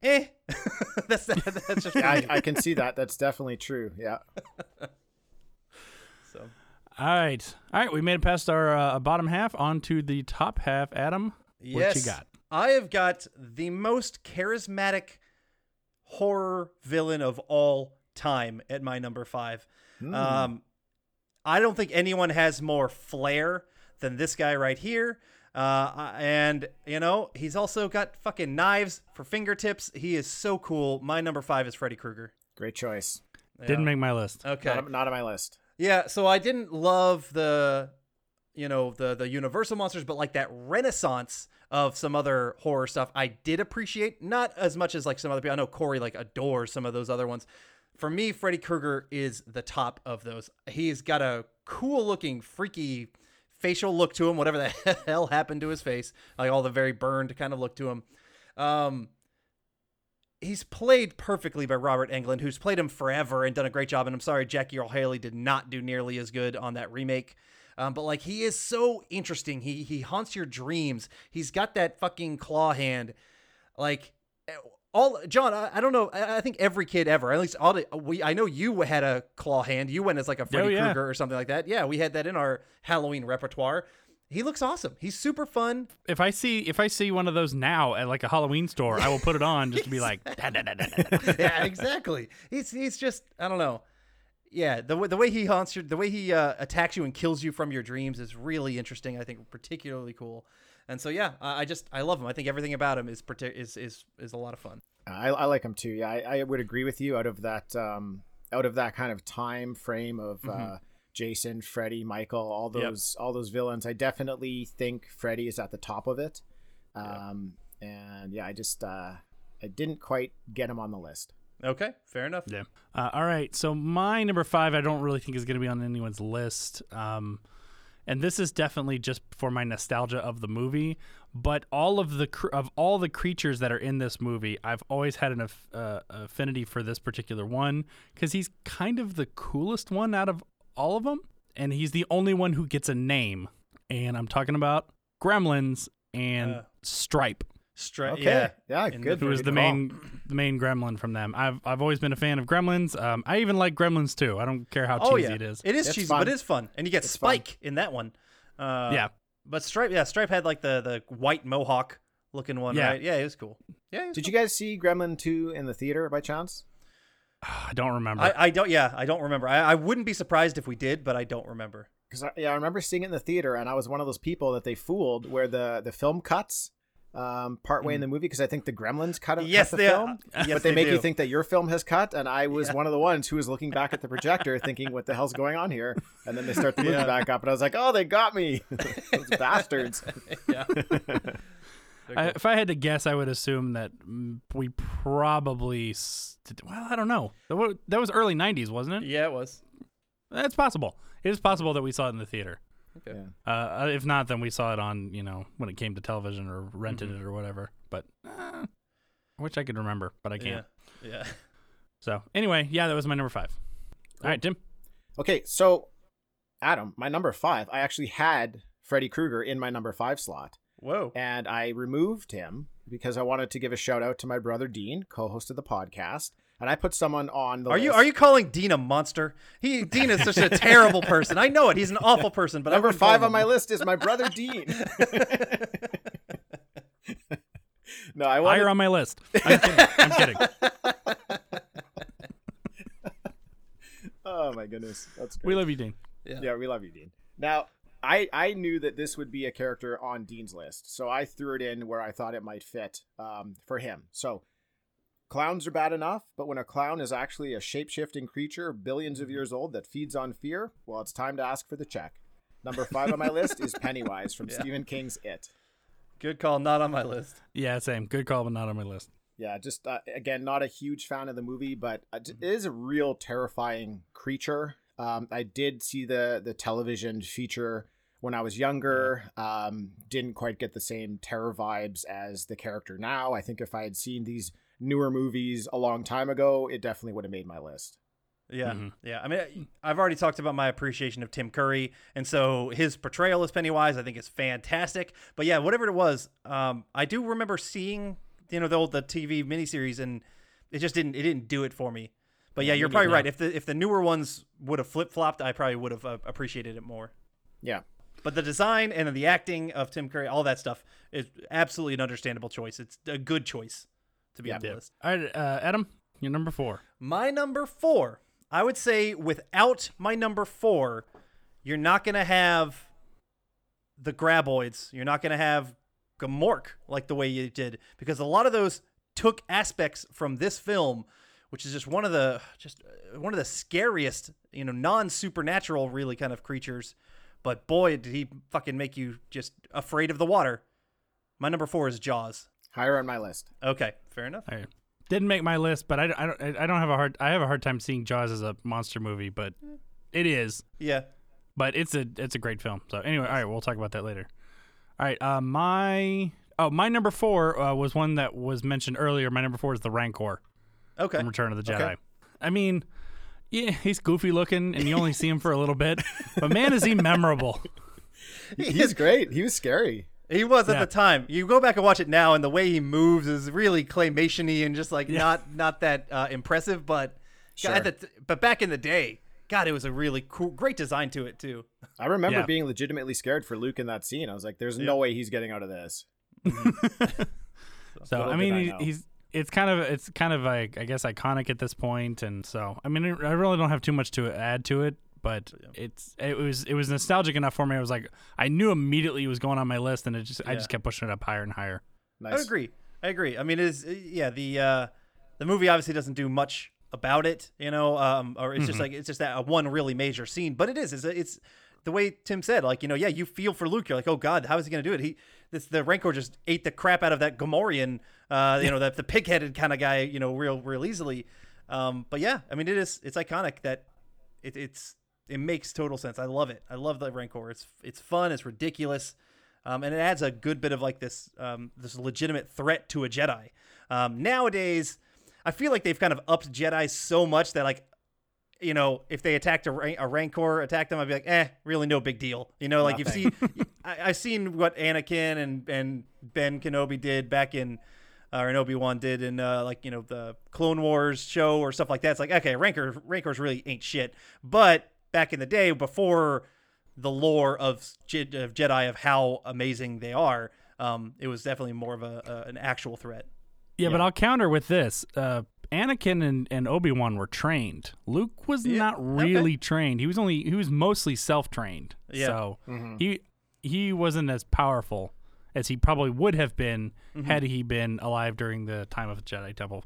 eh, that's that's just Yeah, I, I can see that. That's definitely true. Yeah. so. All right, all right. We made it past our uh, bottom half onto the top half. Adam, what you got? I have got the most charismatic horror villain of all time at my number five. Hmm. Um, I don't think anyone has more flair than this guy right here. Uh, and you know he's also got fucking knives for fingertips. He is so cool. My number five is Freddy Krueger. Great choice. Didn't make my list. Okay. Not, not on my list. Yeah, so I didn't love the you know, the the universal monsters, but like that renaissance of some other horror stuff I did appreciate. Not as much as like some other people. I know Corey like adores some of those other ones. For me, Freddy Krueger is the top of those. He's got a cool looking, freaky facial look to him, whatever the hell happened to his face. Like all the very burned kind of look to him. Um he's played perfectly by Robert Englund, who's played him forever and done a great job. And I'm sorry, Jackie Earle Haley did not do nearly as good on that remake. Um, but like he is so interesting. He he haunts your dreams. He's got that fucking claw hand. Like all John, I, I don't know. I, I think every kid ever, at least all the, we. I know you had a claw hand. You went as like a Freddy yeah. Krueger or something like that. Yeah, we had that in our Halloween repertoire. He looks awesome. He's super fun. If I see if I see one of those now at like a Halloween store, I will put it on just to be like, "Da, da, da, da, da, da." yeah, exactly. He's he's just I don't know. Yeah, the way the way he haunts you, the way he uh, attacks you and kills you from your dreams is really interesting. I think particularly cool. And so yeah, I just I love him. I think everything about him is is is is a lot of fun. I, I like him too. Yeah, I, I would agree with you. Out of that, um, out of that kind of time frame of uh, Jason, Freddy, Michael, all Yep. those, all those villains, I definitely think Freddy is at the top of it. Um, and yeah, I just, uh, I didn't quite get him on the list. Okay, fair enough. Yeah. Uh, all right. So my number five, I don't really think is going to be on anyone's list. Um, and this is definitely just for my nostalgia of the movie. But all of the cr- of all the creatures that are in this movie, I've always had an aff- uh, affinity for this particular one because he's kind of the coolest one out of all of them, and he's the only one who gets a name. And I'm talking about Gremlins and Uh, Stripe Straight. Okay. Yeah. Yeah, And good. Who was the call. main the main gremlin from them. I've I've always been a fan of Gremlins. Um, I even like Gremlins too. I don't care how Oh cheesy yeah, it is. It is It's cheesy, fun. but it is fun. And you get It's fun. Spike in that one. Uh, yeah, But Stripe, yeah, Stripe had like the the white mohawk looking one, Yeah. right? Yeah, it was cool. Yeah. was Did you guys see Gremlin 2 in the theater by chance? I don't remember. I, I don't. Yeah, I don't remember. I, I wouldn't be surprised if we did, but I don't remember. Because yeah, I remember seeing it in the theater, and I was one of those people that they fooled where the the film cuts um, partway in the movie because I think the Gremlins cut, cut Yes, the they- film, yes, but they, they make you think that your film has cut, and I was one of the ones who was looking back at the projector, thinking, "What the hell's going on here?" And then they start the movie Yeah. back up, and I was like, "Oh, they got me, those bastards!" Yeah. I, if I had to guess, I would assume that mm, we probably. St- well, I don't know. That That was early '90s, wasn't it? yeah, it was. That's possible. It is possible that we saw it in the theater. Okay. Yeah. Uh, if not, then we saw it on you know when it came to television or rented it or whatever. But uh, I wish I could remember, but I can't. Yeah. Yeah. So anyway, yeah, that was my number five. All right, Tim. Okay, so Adam, my number five, I actually had Freddy Krueger in my number five slot. Whoa. and I removed him because I wanted to give a shout out to my brother Dean, co-host of the podcast, and I put someone on the Are you are you calling Dean a monster? He Dean is such a terrible person. I know it. He's an awful person, but number five on my list is my brother Dean. no, I Higher wanted, on my list. I'm kidding. I'm kidding. Oh my goodness, that's great. We love you, Dean. yeah, we love you, Dean. Now, I I knew that this would be a character on Dean's list, so I threw it in where I thought it might fit um, for him. So, clowns are bad enough, but when a clown is actually a shape shifting creature billions of years old that feeds on fear, well, it's time to ask for the check. Number five on my list is Pennywise from Yeah. Stephen King's It. Good call. Not on my list. Yeah, same. Good call, but not on my list. Yeah, just uh, again, not a huge fan of the movie, but uh, Mm-hmm. it is a real terrifying creature. Um, I did see the the television feature when I was younger. Um, didn't quite get the same terror vibes as the character now. I think if I had seen these newer movies a long time ago, it definitely would have made my list. Yeah, Mhm. yeah. I mean, I've already talked about my appreciation of Tim Curry, and so his portrayal as Pennywise, I think, is fantastic. But yeah, whatever it was, um, I do remember seeing, you know, the old the TV miniseries, and it just didn't it didn't do it for me. But yeah, Yeah, you're probably right. If the if the newer ones would have flip flopped, I probably would have uh, appreciated it more. Yeah, But the design and the acting of Tim Curry, all that stuff, is absolutely an understandable choice. It's a good choice to be on the list. All right, uh, Adam, you're number four. My number four, I would say without my number four, you're not going to have the graboids. You're not going to have Gmork like the way you did because a lot of those took aspects from this film, which is just one of the just uh, one of the scariest, you know, non-supernatural really kind of creatures. But boy, did he fucking make you just afraid of the water. My number 4 is Jaws. Higher on my list. Okay, fair enough. All right. Didn't make my list, but I, I don't I don't have a hard I have a hard time seeing Jaws as a monster movie, but it is. Yeah. But it's a it's a great film. So anyway, all right, we'll talk about that later. All right, uh, my oh my number four uh, was one that was mentioned earlier. My number four is the Rancor Okay. from Return of the Jedi. Okay. I mean, yeah, he's goofy looking, and you only see him for a little bit, but man, is he memorable. He's great. He was scary. He was at the time. You go back and watch it now, and the way he moves is really claymation-y and just like not not that uh, impressive. But Sure. God, at the, but back in the day, God, it was a really cool, great design to it too. I remember Yeah. being legitimately scared for Luke in that scene. I was like, "There's no way he's getting out of this." So Little I mean, I he's it's kind of it's kind of like I guess iconic at this point, and so I mean, I really don't have too much to add to it, but it's it was it was nostalgic enough for me. I was like, I knew immediately it was going on my list, and it just I Yeah. just kept pushing it up higher and higher. I agree. I agree. I mean, it is yeah the uh, the movie obviously doesn't do much about it, you know, um, or it's just like it's just that uh, one really major scene. But it is. It's, it's the way Tim said, like you know, yeah, you feel for Luke. You're like, oh God, how is he going to do it? He this the Rancor just ate the crap out of that Gamorrean, uh, you know, that the pig-headed kind of guy, you know, real real easily. Um, but yeah, I mean, it is it's iconic that it, it's it makes total sense. I love it. I love the Rancor. It's it's fun. It's ridiculous, um, and it adds a good bit of like this um, this legitimate threat to a Jedi. Um, nowadays, I feel like they've kind of upped Jedi so much that like. You know, if they attacked a, a Rancor, attacked them, I'd be like, eh, really no big deal. You know, like you've seen, I, I've seen what Anakin and and Ben Kenobi did back in uh, or Obi Wan did in uh, like you know the Clone Wars show or stuff like that. It's like okay, Rancor Rancors really ain't shit. But back in the day, before the lore of, Je- of Jedi of how amazing they are, um, it was definitely more of a, a an actual threat. Yeah, but I'll counter with this. Uh, Anakin and, and Obi Wan were trained. Luke was Yeah, not okay. really trained. He was only he was mostly self trained. Yeah. So Mm-hmm. he he wasn't as powerful as he probably would have been Mm-hmm. had he been alive during the time of the Jedi Temple.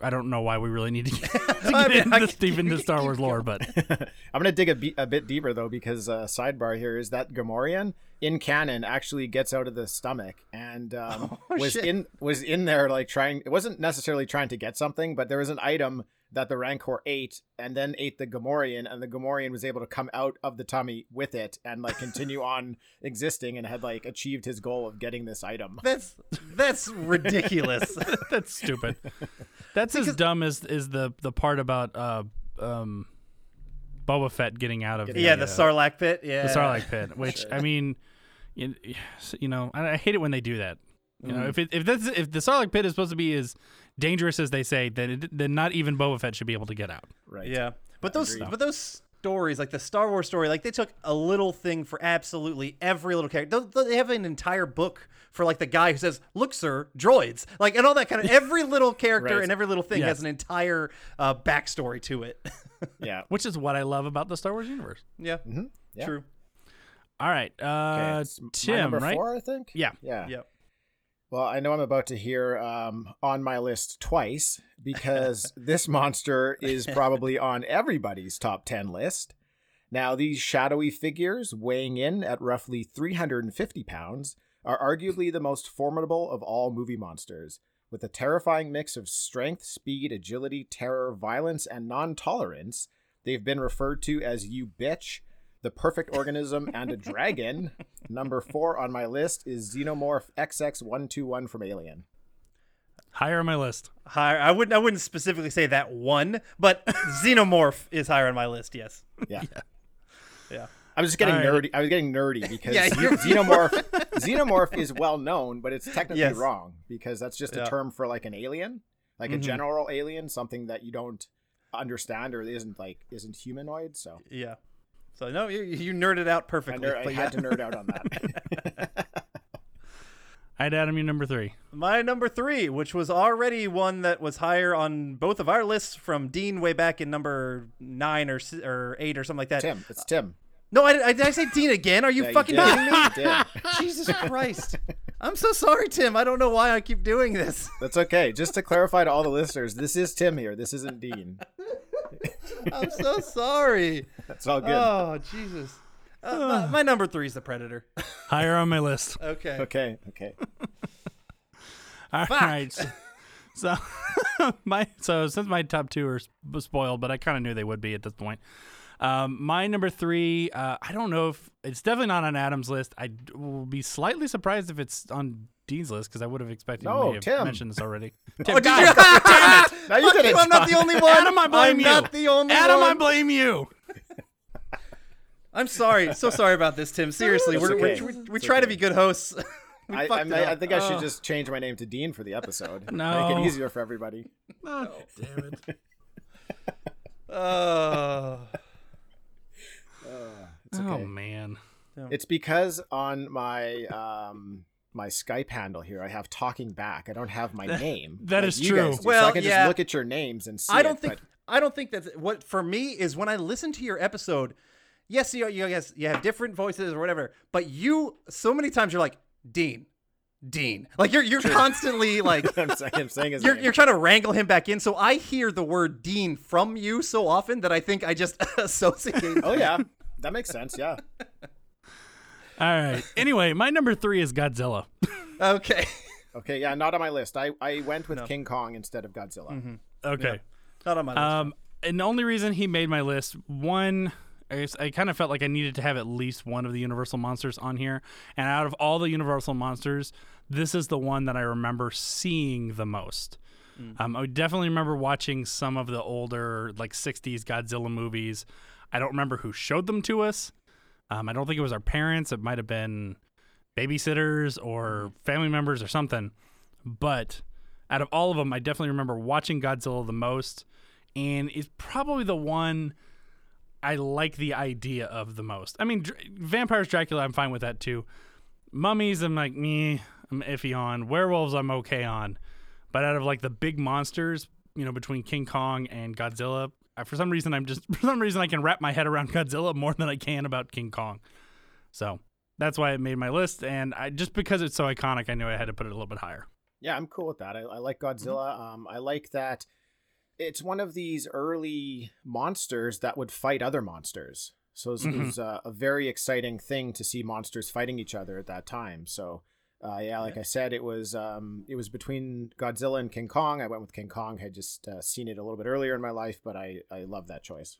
I don't know why we really need to get, to I get mean, into can- deep into Star Wars lore, but I'm gonna dig a, be- a bit deeper though, because uh, sidebar here is that Gamorrean in canon actually gets out of the stomach and um, Oh, was shit. in was in there like trying. It wasn't necessarily trying to get something, but there was an item that the Rancor ate and then ate the Gamorrean, and the Gamorrean was able to come out of the tummy with it and like continue on existing and had like achieved his goal of getting this item. That's that's ridiculous. that's stupid. That's as dumb as is the the part about uh um Boba Fett getting out of yeah, the uh, Sarlacc pit. Yeah, the Sarlacc pit, which I mean, you, you know, I, I hate it when they do that. You Mm. know, if it, if that's if the Sarlacc pit is supposed to be as dangerous as they say, then it, then not even Boba Fett should be able to get out. Right. Yeah, but those Agreed. but those stories, like the Star Wars story, like they took a little thing for absolutely every little character. They- They have an entire book for like the guy who says, "Look, sir, droids," like and all that kind of. Every little character Right. and every little thing Yes. has an entire uh, backstory to it. Yeah. Which is what I love about the Star Wars universe. yeah, Yeah. true. All right, Okay, uh, it's my Tim, number right? four, I think. Yeah. Yeah. Yeah. Well, I know I'm about to hear um, on my list twice because this monster is probably on everybody's top 10 list. Now, these shadowy figures, weighing in at roughly 350 pounds, are arguably the most formidable of all movie monsters. With a terrifying mix of strength, speed, agility, terror, violence, and non tolerance, they've been referred to as You Bitch, The Perfect Organism, and a Dragon. Number four on my list is Xenomorph XX121 from Alien. Higher on my list. Higher. I wouldn't. I wouldn't specifically say that one, but Xenomorph is higher on my list. Yes. Yeah. Yeah. I was just getting All right. nerdy. I was getting nerdy because Yeah, xenomorph xenomorph is well known, but it's technically Yes. wrong because that's just Yeah. a term for like an alien, like a Mhm. general alien, something that you don't understand or isn't like isn't humanoid. So Yeah. So no, you, you nerded out I, perfectly. ner- I but had to nerd out on that. I'd Adam, you number three. My number three, which was already one that was higher on both of our lists from Dean way back in number nine or or eight or something like that. Tim, it's Tim. No, I, I, did I say Dean again? Are you Yeah, fucking did. kidding me? Jesus Christ. I'm so sorry, Tim. I don't know why I keep doing this. That's okay. Just to clarify to all the listeners, this is Tim here. This isn't Dean. I'm so sorry. That's all good. Oh, Jesus. Uh, my, my number three is the Predator. Higher on my list. Okay. okay, okay. All right. So, so my so since my top two are spoiled, but I kind of knew they would be at this point. Um, my number three, uh, I don't know if it's definitely not on Adam's list. I will be slightly surprised if it's on Dean's list because I would have expected No, you have Tim. mentioned this already. Oh, Tim, did God, you? damn it! Now you Fuck did it, you, I'm not the only one. Adam, I blame I'm you. not the only Adam, I blame you. I'm sorry. So sorry about this, Tim. Seriously, we're, okay. we're, we we It's try to be good hosts. I, I, fucked it may- I think I should Oh. just change my name to Dean for the episode. No. Make it easier for everybody. Oh, damn it. Oh. It's Oh man. It's because on my um my Skype handle here, I have talking back. I don't have my name. that like is true. guys do, so Well, I can yeah. just look at your names and see. I don't it, think but- I don't think that's what for me is when I listen to your episode. Yes, you you guys you have different voices or whatever, but you so many times you're like Dean, Dean, like you're you're constantly like I'm saying, I'm saying his you're name. you're trying to wrangle him back in. So I hear the word Dean from you so often that I think I just associate. Oh yeah, that makes sense. Yeah. All right. Anyway, my number three is Godzilla. Okay. Okay. Yeah. Not on my list. I I went with No. King Kong instead of Godzilla. Mm-hmm. Okay. Not on my list. Um, and the only reason he made my list, one, I, guess I kind of felt like I needed to have at least one of the Universal monsters on here. And out of all the Universal monsters, this is the one that I remember seeing the most. Um, I definitely remember watching some of the older, like 60s Godzilla movies. I don't remember who showed them to us. Um, I don't think it was our parents. It might have been babysitters or family members or something. But out of all of them, I definitely remember watching Godzilla the most, and it's probably the one I like the idea of the most. I mean, Dr- vampires, Dracula, I'm fine with that too. Mummies, I'm like, me, I'm iffy on. Werewolves, I'm okay on. But out of like the big monsters, you know, between King Kong and Godzilla, for some reason, I'm just for some reason I can wrap my head around Godzilla more than I can about King Kong. So that's why it made my list, and I just because it's so iconic, I knew I had to put it a little bit higher. Yeah, I'm cool with that. I, I like Godzilla. Um, I like that it's one of these early monsters that would fight other monsters. So it was, it Mhm. was uh, a very exciting thing to see monsters fighting each other at that time. So, uh, yeah, like I said, it was um, it was between Godzilla and King Kong. I went with King Kong. Had just uh, seen it a little bit earlier in my life, but I I love that choice.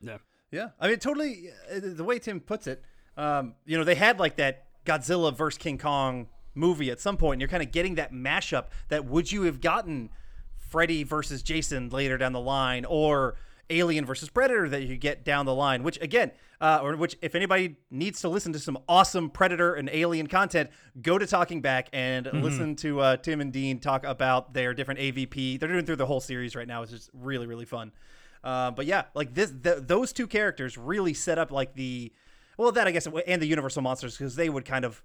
Yeah, yeah. I mean, totally. uh, The way Tim puts it, um, you know, they had like that Godzilla versus King Kong movie at some point, and you're kind of getting that mashup. That would you have gotten Freddy versus Jason later down the line, or Alien versus Predator that you get down the line? Which again, uh, or which if anybody needs to listen to some awesome Predator and Alien content, go to Talking Back and listen to uh, Tim and Dean talk about their different AVP. They're doing through the whole series right now. It's just really really fun. Uh, but yeah, like this, th- those two characters really set up like the, well, that I guess, and the Universal monsters because they would kind of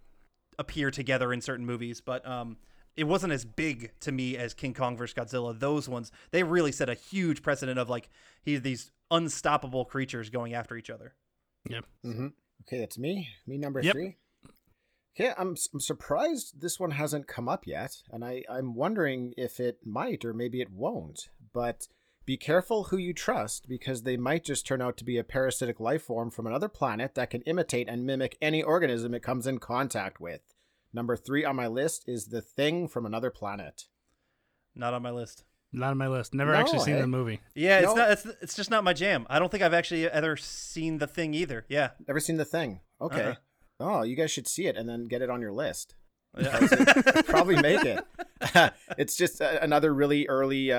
appear together in certain movies, but um, it wasn't as big to me as King Kong versus Godzilla. Those ones, they really set a huge precedent of like he these unstoppable creatures going after each other. Yep. Mm-hmm. Okay, that's me. Me number Yep. three. Okay, I'm I'm surprised this one hasn't come up yet, and I I'm wondering if it might or maybe it won't. But be careful who you trust because they might just turn out to be a parasitic life form from another planet that can imitate and mimic any organism it comes in contact with. Number three on my list is the thing from another planet. Not on my list. Not on my list. Never No, actually seen eh? the movie. Yeah, it's No. not. It's, it's just not my jam. I don't think I've actually ever seen the thing either. Yeah. Never seen the thing. Okay. Uh-uh. Oh, you guys should see it and then get it on your list. Yeah. Probably make it. it's just a, another really early uh,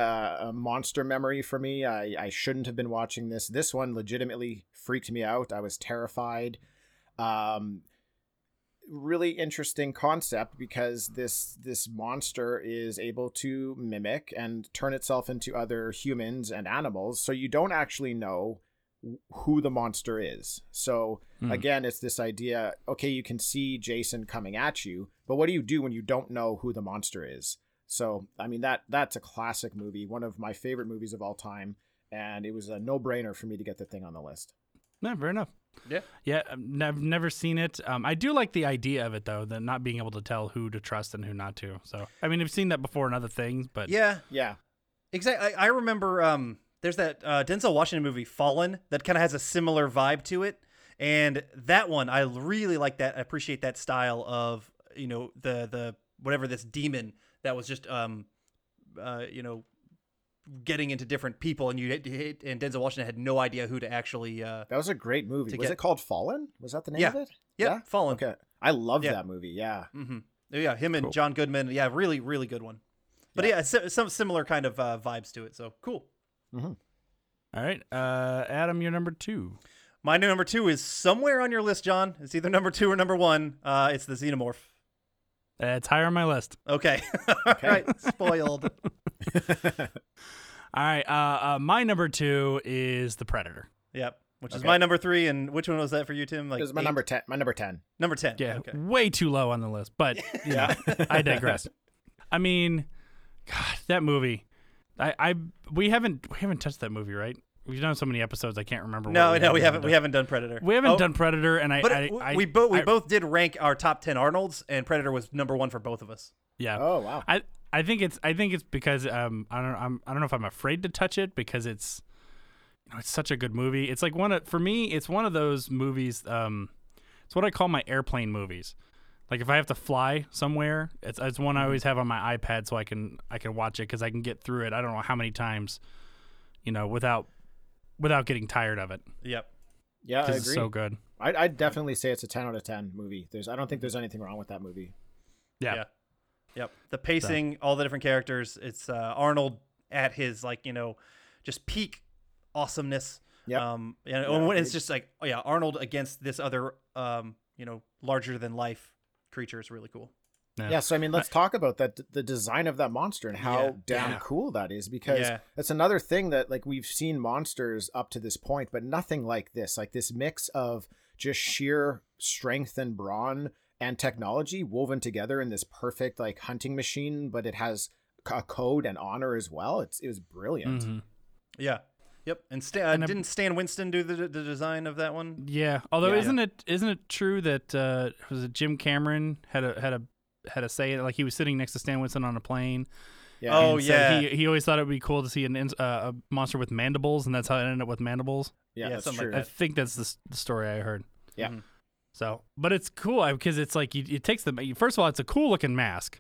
uh, monster memory for me. I, I shouldn't have been watching this. This one legitimately freaked me out. I was terrified. Um, really interesting concept because this this monster is able to mimic and turn itself into other humans and animals. So you don't actually know who the monster is. So Hmm. again, it's this idea okay, you can see Jason coming at you, but what do you do when you don't know who the monster is? So, I mean that that's a classic movie, one of my favorite movies of all time, and it was a no-brainer for me to get the thing on the list. No, fair enough. Yeah. Yeah, I've never seen it. Um, I do like the idea of it though, the not being able to tell who to trust and who not to. So, I mean, I've seen that before in other things, but Yeah. Yeah. Exactly. I, I remember um, there's that uh, Denzel Washington movie Fallen that kind of has a similar vibe to it, and that one I really like that. I appreciate that style of you know the the whatever this demon that was just um, uh, you know getting into different people, and you and Denzel Washington had no idea who to actually. Uh, That was a great movie. Was get- it called Fallen? Was that the name Yeah. of it? yeah, Fallen. Okay. I love Yeah. that movie. Yeah. hmm Yeah, him and Cool. John Goodman. Yeah, really, really good one. But yeah, si- some similar kind of uh, vibes to it. So cool. all right. Uh, Adam, you're number two. My new number two is somewhere on your list, John. It's either number two or number one. Uh, it's the Xenomorph. Uh, it's higher on my list. Okay. All right. Spoiled. All right. Uh, uh, my number two is the Predator. yep. Which is my number three. And which one was that for you, Tim? Like it was my eight? number 10. My number 10. Number 10. Yeah, Okay. way too low on the list, but yeah, I digress. I mean, God, that movie. I, I we haven't we haven't touched that movie, right? We've done so many episodes, I can't remember. No, what no, we haven't. done. We haven't done Predator. We haven't Oh, done Predator, and I, But I, w- I we both we I- both did rank our top ten Arnold's, and Predator was number one for both of us. yeah. Oh, wow. I I think it's I think it's because um I don't I'm I don't know if I'm afraid to touch it because it's you know it's such a good movie. It's like one of for me it's one of those movies um it's what I call my airplane movies. Like if I have to fly somewhere, it's it's one I always have on my iPad so I can I can watch it cuz I can get through it. I don't know how many times you know without without getting tired of it. Yep. Yeah, I 'Cause agree. it's so good. I'd, I'd definitely say it's a 10 out of 10 movie. There's I don't think there's anything wrong with that movie. Yeah. Yeah. Yep. The pacing, all the different characters. It's uh, Arnold at his like you know, just peak awesomeness. Yep. Um. You know, Yeah, and it's just like oh yeah, Arnold against this other um you know larger than life creature is really cool. Yeah, so I mean, let's talk about that the design of that monster and how Yeah. damn Yeah. cool that is because Yeah. that's another thing that like we've seen monsters up to this point, but nothing like this. Like this mix of just sheer strength and brawn and technology woven together in this perfect like hunting machine, but it has a code and honor as well. It's it was brilliant. Mhm. Yeah. Yep. And, Stan, uh, And a- didn't Stan Winston do the the design of that one? Yeah, although Yeah. isn't it isn't it true that uh, was it Jim Cameron had a had a had a say like he was sitting next to Stan Winston on a plane. Yeah. Oh, and yeah. he he always thought it would be cool to see an uh, a monster with mandibles, and that's how it ended up with mandibles. yeah, yeah, that's true. like I think that's the, the story I heard. Yeah. Mhm. So, but it's cool because it's like you, it takes the first of all, it's a cool looking mask.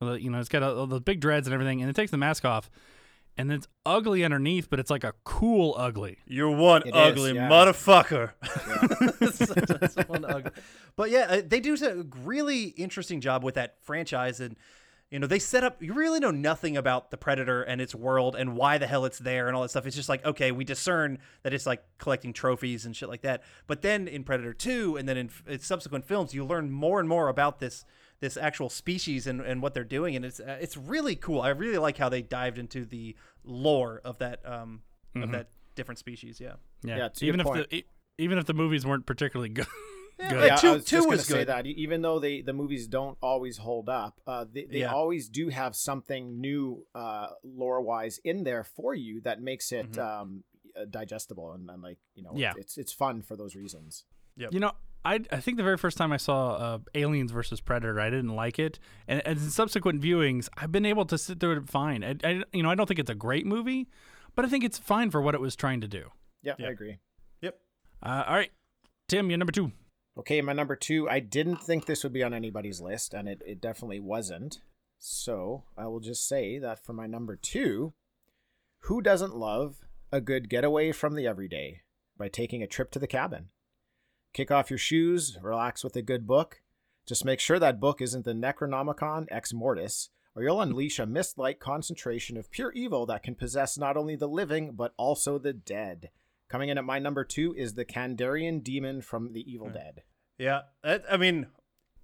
You know, it's got all the big dreads and everything, and it takes the mask off, and it's ugly underneath, but it's like a cool ugly. You're one It is, ugly yeah. motherfucker. Such- such one ugly. But yeah, uh, they do a really interesting job with that franchise, and you know they set up. You really know nothing about the Predator and its world and why the hell it's there and all that stuff. It's just like okay, we discern that it's like collecting trophies and shit like that. But then in Predator Two, and then in, in subsequent films, you learn more and more about this this actual species and, and what they're doing, and it's uh, it's really cool. I really like how they dived into the lore of that um of that different species. Yeah. Yeah, Yeah, it's a good even if the e- even if the movies weren't particularly good. Yeah, Good. yeah, two, I was two just gonna was say good. that e- even though they the movies don't always hold up, uh, they, they Yeah. always do have something new uh, lore wise in there for you that makes it Mhm. um, uh, digestible and, and like you know Yeah. it's it's fun for those reasons. Yeah, you know, I I think the very first time I saw uh, Aliens versus Predator, I didn't like it, and, and in subsequent viewings, I've been able to sit through it fine. I, I you know I don't think it's a great movie, but I think it's fine for what it was trying to do. Yeah, Yeah. I agree. Yep. Uh, all right, Tim, you're number two. Okay, my number two. I didn't think this would be on anybody's list, and it, it definitely wasn't. So I will just say that for my number two, who doesn't love a good getaway from the everyday by taking a trip to the cabin? Kick off your shoes, relax with a good book. Just make sure that book isn't the Necronomicon Ex Mortis, or you'll unleash a mist like concentration of pure evil that can possess not only the living, but also the dead. Coming in at my number two is the Kandarian demon from the Evil Dead. Yeah, that, I mean,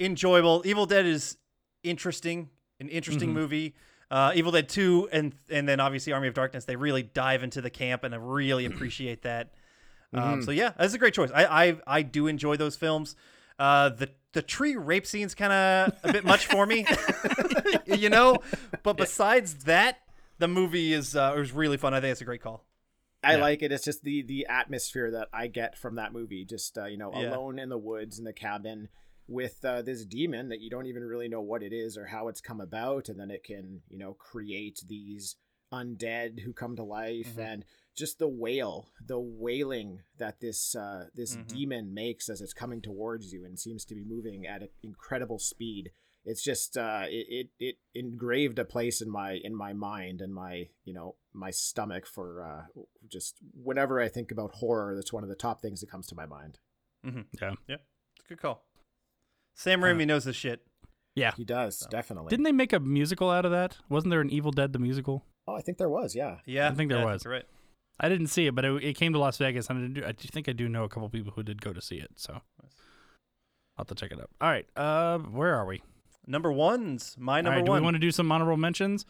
enjoyable. Evil Dead is interesting, an interesting Mhm. movie. Uh, Evil Dead Two, and and then obviously Army of Darkness. They really dive into the camp, and I really appreciate that. Um, Mhm. so yeah, that's a great choice. I I, I do enjoy those films. Uh, the the tree rape scene's kind of a bit much for me, you know. But besides that, the movie is uh, is really fun. I think it's a great call. I Yeah. like it. It's just the the atmosphere that I get from that movie. Just uh, you know, Yeah. alone in the woods in the cabin with uh, this demon that you don't even really know what it is or how it's come about, and then it can you know create these undead who come to life, Mhm. and just the wail, the wailing that this uh, this Mhm. demon makes as it's coming towards you and seems to be moving at an incredible speed. It's just uh, it, it it engraved a place in my in my mind and my you know my stomach for uh, just whenever I think about horror. That's one of the top things that comes to my mind. Yeah. It's a good call. Sam Uh, Raimi knows this shit. Yeah. He does definitely. Didn't they make a musical out of that? Wasn't there an Evil Dead the musical? oh, I think there was. Yeah. Yeah, I think there yeah, was. you're right. I didn't see it, but it, it came to Las Vegas, and I, do, I do think I do know a couple people who did go to see it. So I'll have to check it out. All right, uh, where are we? Number one's my number right, do one. we want to do some honorable mentions?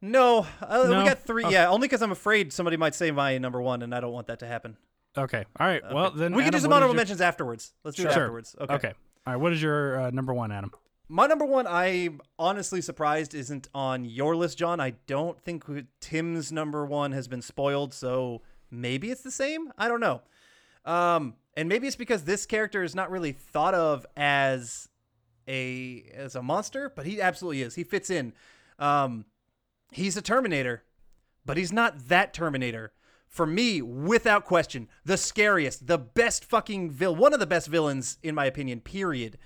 No, uh, No? we got three. Okay. Yeah, only because I'm afraid somebody might say my number one, and I don't want that to happen. Okay. All right. Well, then we can do some honorable your- mentions afterwards. Let's do it Sure. afterwards. Okay. Okay. All right. What is your uh, number one, Adam? My number one, I'm honestly surprised isn't on your list, John. I don't think Tim's number one has been spoiled, so maybe it's the same. I don't know. Um, and maybe it's because this character is not really thought of as a as a monster, but he absolutely is. He fits in. Um, he's a Terminator, but he's not that Terminator. For me, without question, the scariest, the best fucking villain, one of the best villains in my opinion. Period.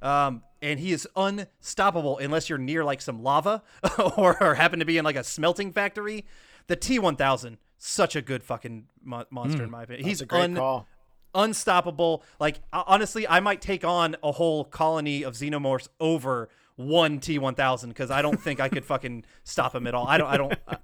Um, and he is unstoppable unless you're near like some lava or, or happen to be in like a smelting factory. The T1000, such a good fucking mo- monster in my opinion. He's a great un- call. Unstoppable. Like honestly, I might take on a whole colony of xenomorphs over one T1000 because I don't think I could fucking stop him at all. I don't. I don't. uh,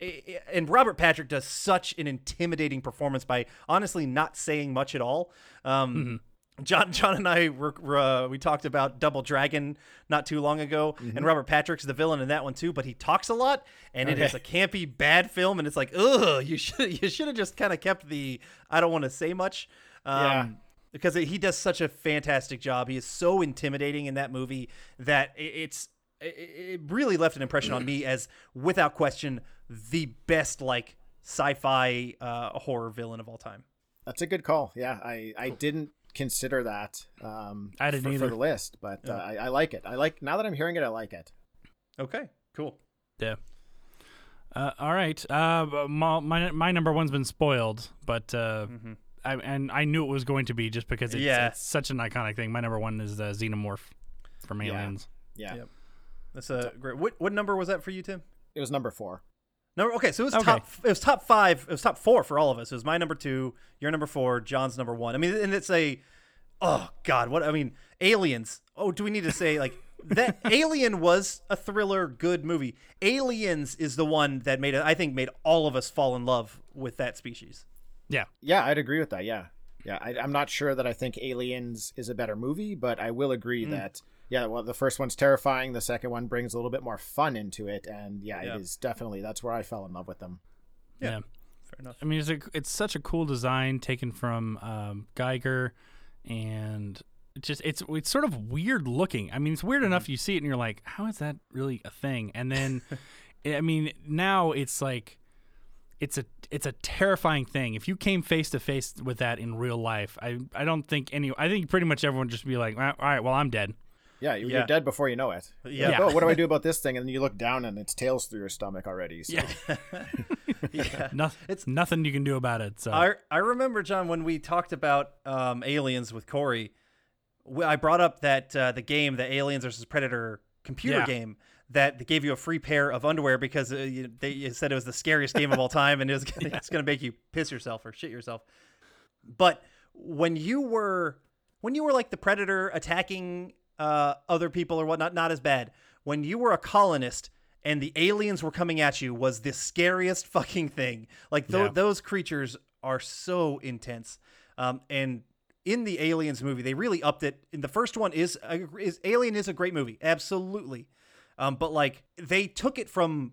and Robert Patrick does such an intimidating performance by honestly not saying much at all. Um, John, John and I were, uh, we talked about Double Dragon not too long ago, and Robert Patrick's the villain in that one too. But he talks a lot, and it is a campy, bad film, and it's like, ugh, you should you should have just kind of kept the I don't want to say much. Um, Yeah. Because he does such a fantastic job. He is so intimidating in that movie that it's it, it really left an impression on me as, without question, the best like sci-fi uh, horror villain of all time. That's a good call. Yeah, I I didn't consider that. Um, I didn't for, either. for the list, but uh, I, I like it. I like now that I'm hearing it. I like it. Okay, cool. Yeah. Uh, all right. Uh, my, my my number one's been spoiled, but uh, I, and I knew it was going to be just because it's, Yeah. it's such an iconic thing. My number one is uh, Xenomorph from Yeah. Aliens. Yeah, Yep. That's a great. What what number was that for you, Tim? it was number four. Number okay, so it was Okay. top. It was top five. It was top four for all of us. It was my number two, your number four, John's number one. I mean, and it's a, oh God, what I mean, Aliens. Oh, do we need to say like that? Alien was a thriller, good movie. Aliens is the one that made it. I think made all of us fall in love with that species. Yeah. Yeah, I'd agree with that. Yeah, yeah. I, I'm not sure that I think Aliens is a better movie, but I will agree Mm. that yeah. Well, the first one's terrifying. The second one brings a little bit more fun into it, and yeah, Yeah. it is definitely that's where I fell in love with them. Yeah. Fair enough. I mean, it's a, it's such a cool design taken from um, Giger, and just it's it's sort of weird looking. I mean, it's weird enough you see it and you're like, how is that really a thing? And then, I mean, now it's like, it's a it's a terrifying thing. If you came face to face with that in real life, I I don't think any. I think pretty much everyone would just be like, all right, well, I'm dead. Yeah, you- Yeah. you're dead before you know it. You're Yeah. like, oh, what do I do about this thing? And then you look down and its tails through your stomach already. So. Yeah, yeah. no, it's nothing you can do about it. So I I remember John when we talked about um, aliens with Corey. I brought up that uh, the game, the Aliens versus Predator computer Yeah. game that gave you a free pair of underwear because uh, you, they you said it was the scariest game of all time and it was gonna, it's going to make you piss yourself or shit yourself. But when you were when you were like the predator attacking uh, other people or whatnot, not as bad. When you were a colonist and the aliens were coming at you, was the scariest fucking thing. Like th- Yeah. those creatures are so intense. Um, and in the Aliens movie, they really upped it. And the first one is, a, is Alien is a great movie, absolutely. Um, but like they took it from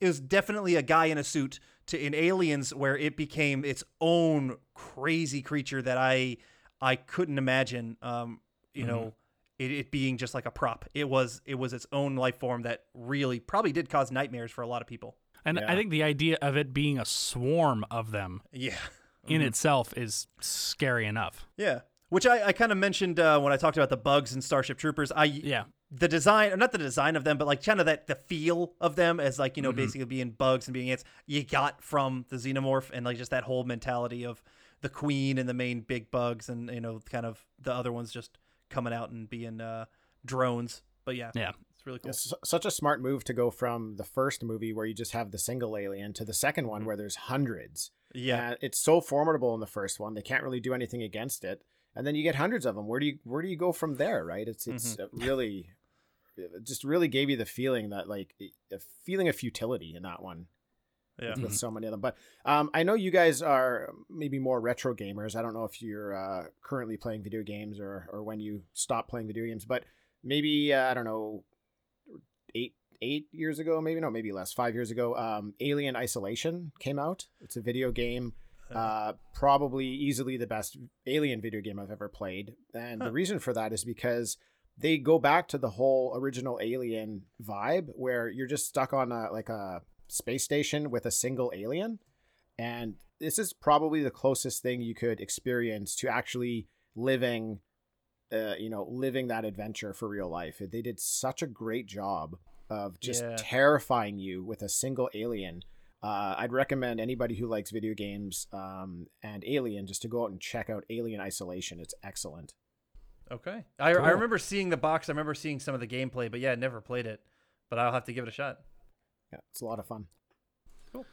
it was definitely a guy in a suit to in Aliens where it became its own crazy creature that I I couldn't imagine. Um, you know, it, it being just like a prop. It was it was its own life form that really probably did cause nightmares for a lot of people. And Yeah. I think the idea of it being a swarm of them Yeah. in itself is scary enough. Yeah. Which I, I kind of mentioned uh, when I talked about the bugs in Starship Troopers. I Yeah. The design, or not the design of them, but like kind of that the feel of them as like you know basically being bugs and being ants. You got from the xenomorph and like just that whole mentality of the queen and the main big bugs and you know kind of the other ones just coming out and being uh, drones. But yeah, Yeah. it's really cool. It's such a smart move to go from the first movie where you just have the single alien to the second one where there's hundreds. Yeah, And it's so formidable in the first one; they can't really do anything against it. And then you get hundreds of them. Where do you where do you go from there? Right? It's it's uh, really, it just really gave you the feeling that like a feeling of futility in that one yeah. with so many of them. But um, I know you guys are maybe more retro gamers. I don't know if you're uh, currently playing video games or or when you stopped playing video games, but maybe uh, I don't know, eight eight years ago, maybe no, maybe less, five years ago. Um, Alien Isolation came out. It's a video game. Uh, probably easily the best alien video game I've ever played. And Huh. the reason for that is because they go back to the whole original alien vibe where you're just stuck on a like a space station with a single alien and this is probably the closest thing you could experience to actually living uh, you know living that adventure for real life they did such a great job of just Yeah. terrifying you with a single alien uh, I'd recommend anybody who likes video games um, and Alien just to go out and check out Alien Isolation. It's excellent. Okay, I, Cool. I remember seeing the box. I remember seeing some of the gameplay, but yeah, I never played it. But I'll have to give it a shot. Yeah, it's a lot of fun. Cool.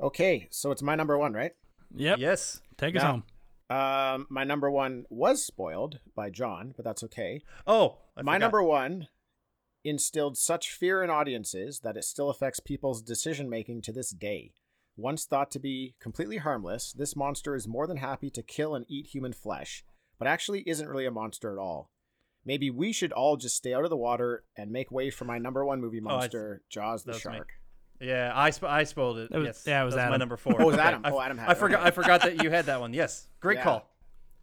Okay, so it's my number one, right? Yep. Yes. Take us home. Um, my number one was spoiled by John, but that's okay. Oh, I my forgot. number one instilled such fear in audiences that it still affects people's decision making to this day. Once thought to be completely harmless, this monster is more than happy to kill and eat human flesh, but actually isn't really a monster at all. Maybe we should all just stay out of the water and make way for my number one movie Oh, I- monster, Jaws the that was me. Shark. Yeah, I sp- I spoiled it. It was- yes, yeah, it was That's my number four. Oh, it was Okay. Adam. I, Oh, Adam had I it. forgot. I forgot that you had that one. Yes, great Yeah. call.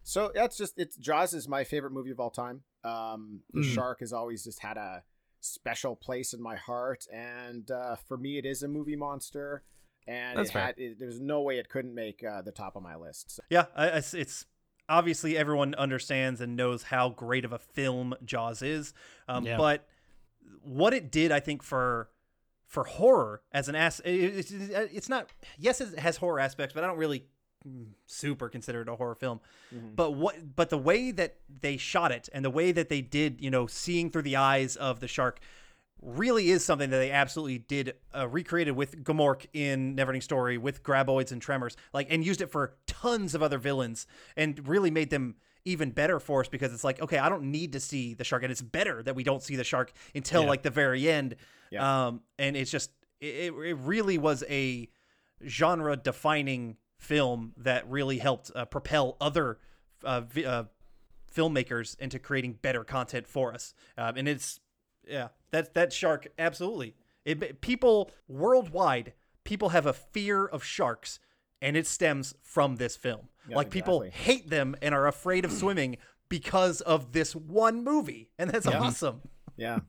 So that's just it's Jaws is my favorite movie of all time. Um, the Mm. shark has always just had a special place in my heart, and uh, for me, it is a movie monster. And it had, it, there's no way it couldn't make uh, the top of my list. So, Yeah, I, it's, it's obviously everyone understands and knows how great of a film Jaws is. Um, Yeah. But what it did, I think, for for horror as an ass, it, it's, it's not. Yes, it has horror aspects, but I don't really super consider it a horror film. But what? But the way that they shot it and the way that they did, you know, seeing through the eyes of the shark. Really is something that they absolutely did uh, recreated with Gmork in Neverending Story, with Graboids and Tremors, like, and used it for tons of other villains, and really made them even better for us because it's like, okay, I don't need to see the shark, and it's better that we don't see the shark until Yeah. like the very end. Yeah. Um, and it's just, it, it really was a genre defining film that really helped uh, propel other uh, vi- uh, filmmakers into creating better content for us. Um, and it's yeah, that that shark absolutely. It people worldwide, people have a fear of sharks, and it stems from this film. Yeah, like people hate them and are afraid of swimming because of this one movie, and that's Yeah. awesome. yeah,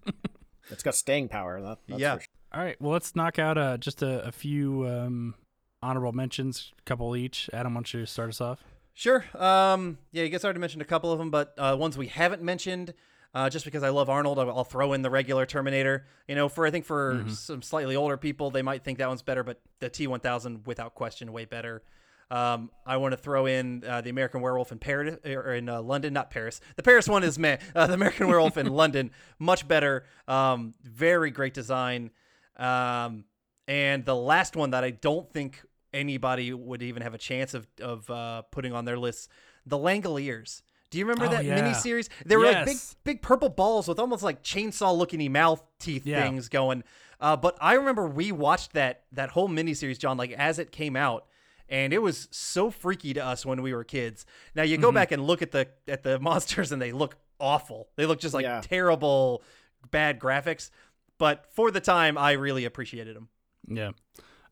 it's got staying power. That, that's Yeah. for sure. All right. Well, let's knock out uh, just a, a few um, honorable mentions, a couple each. Adam, why don't you start us off? Sure. Um, yeah, you guys already mentioned a couple of them, but uh, ones we haven't mentioned, uh, just because I love Arnold, I'll I'll throw in the regular Terminator. You know, for I think for some slightly older people, they might think that one's better, but the T1000, without question, way better. Um, I want to throw in uh, the American Werewolf in Paris or in uh, London, not Paris. The Paris one is meh. Uh, the American Werewolf in London, much better. Um, very great design. Um, and the last one that I don't think anybody would even have a chance of of uh, putting on their list, the Langoliers. Do you remember Oh, that yeah. miniseries? They were like big, big purple balls with almost like chainsaw-looking mouth teeth Yeah. things going. Uh, but I remember we watched that that whole miniseries, John, like as it came out, and it was so freaky to us when we were kids. Now you Mm-hmm. go back and look at the at the monsters, and they look awful. They look just like Yeah. terrible, bad graphics. But for the time, I really appreciated them. Yeah.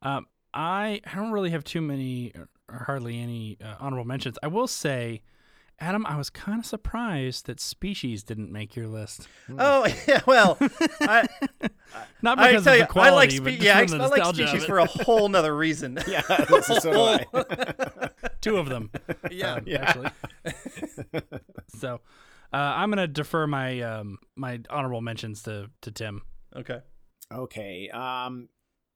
Um, I I don't really have too many or hardly any uh, honorable mentions. I will say, Adam, I was kind of surprised that Species didn't make your list. Oh yeah, well, I, Not I because tell of you, the quality, I like but spe- just yeah, I, the I like species for a whole nother reason. Yeah, this is so do I. two of them. Yeah. um, actually. so, uh, I'm gonna defer my um, my honorable mentions to to Tim. Okay. Okay. Um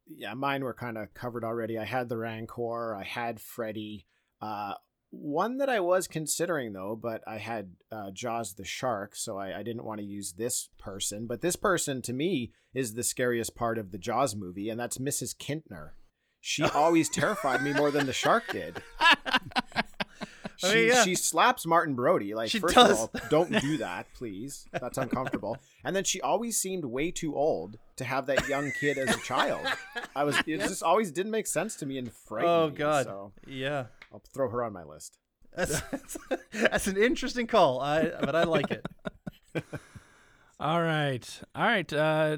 yeah, mine were kind of covered already. I had the Rancor, I had Freddy. Uh one that I was considering though, but I had uh, Jaws the shark, so I, I didn't want to use this person. But this person to me is the scariest part of the Jaws movie, and that's Mrs. Kintner. She always terrified me more than the shark did. She, I mean, yeah. she slaps Martin Brody. Like, She first does. of all, don't do that, please. That's uncomfortable. And then she always seemed way too old to have that young kid as a child. I was it just always didn't make sense to me and frightened Oh me, God. So Yeah. I'll throw her on my list. That's, that's, that's an interesting call. I but I like it. All right, all right. Uh,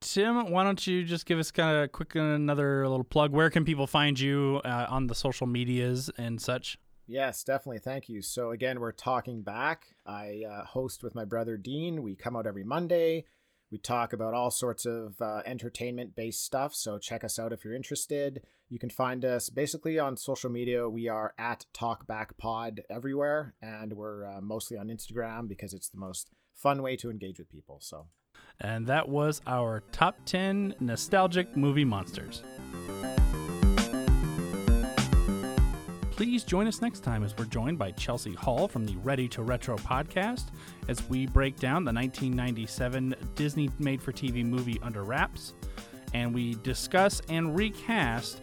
Tim, why don't you just give us kind of a quick another little plug? Where can people find you uh, on the social medias and such? Yes, definitely. Thank you. So again, we're talking back. I uh, host with my brother Dean. We come out every Monday. We talk about all sorts of uh, entertainment-based stuff. So check us out if you're interested. You can find us basically on social media. We are at TalkbackPod everywhere, and we're uh, mostly on Instagram because it's the most fun way to engage with people. So And that was our top 10 nostalgic movie monsters. Please join us next time as we're joined by Chelsea Hall from the Ready to Retro podcast as we break down the 1997 Disney made for TV movie Under Wraps and we discuss and recast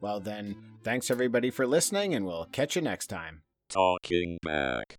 well then, thanks everybody for listening, and we'll catch you next time. Talking back.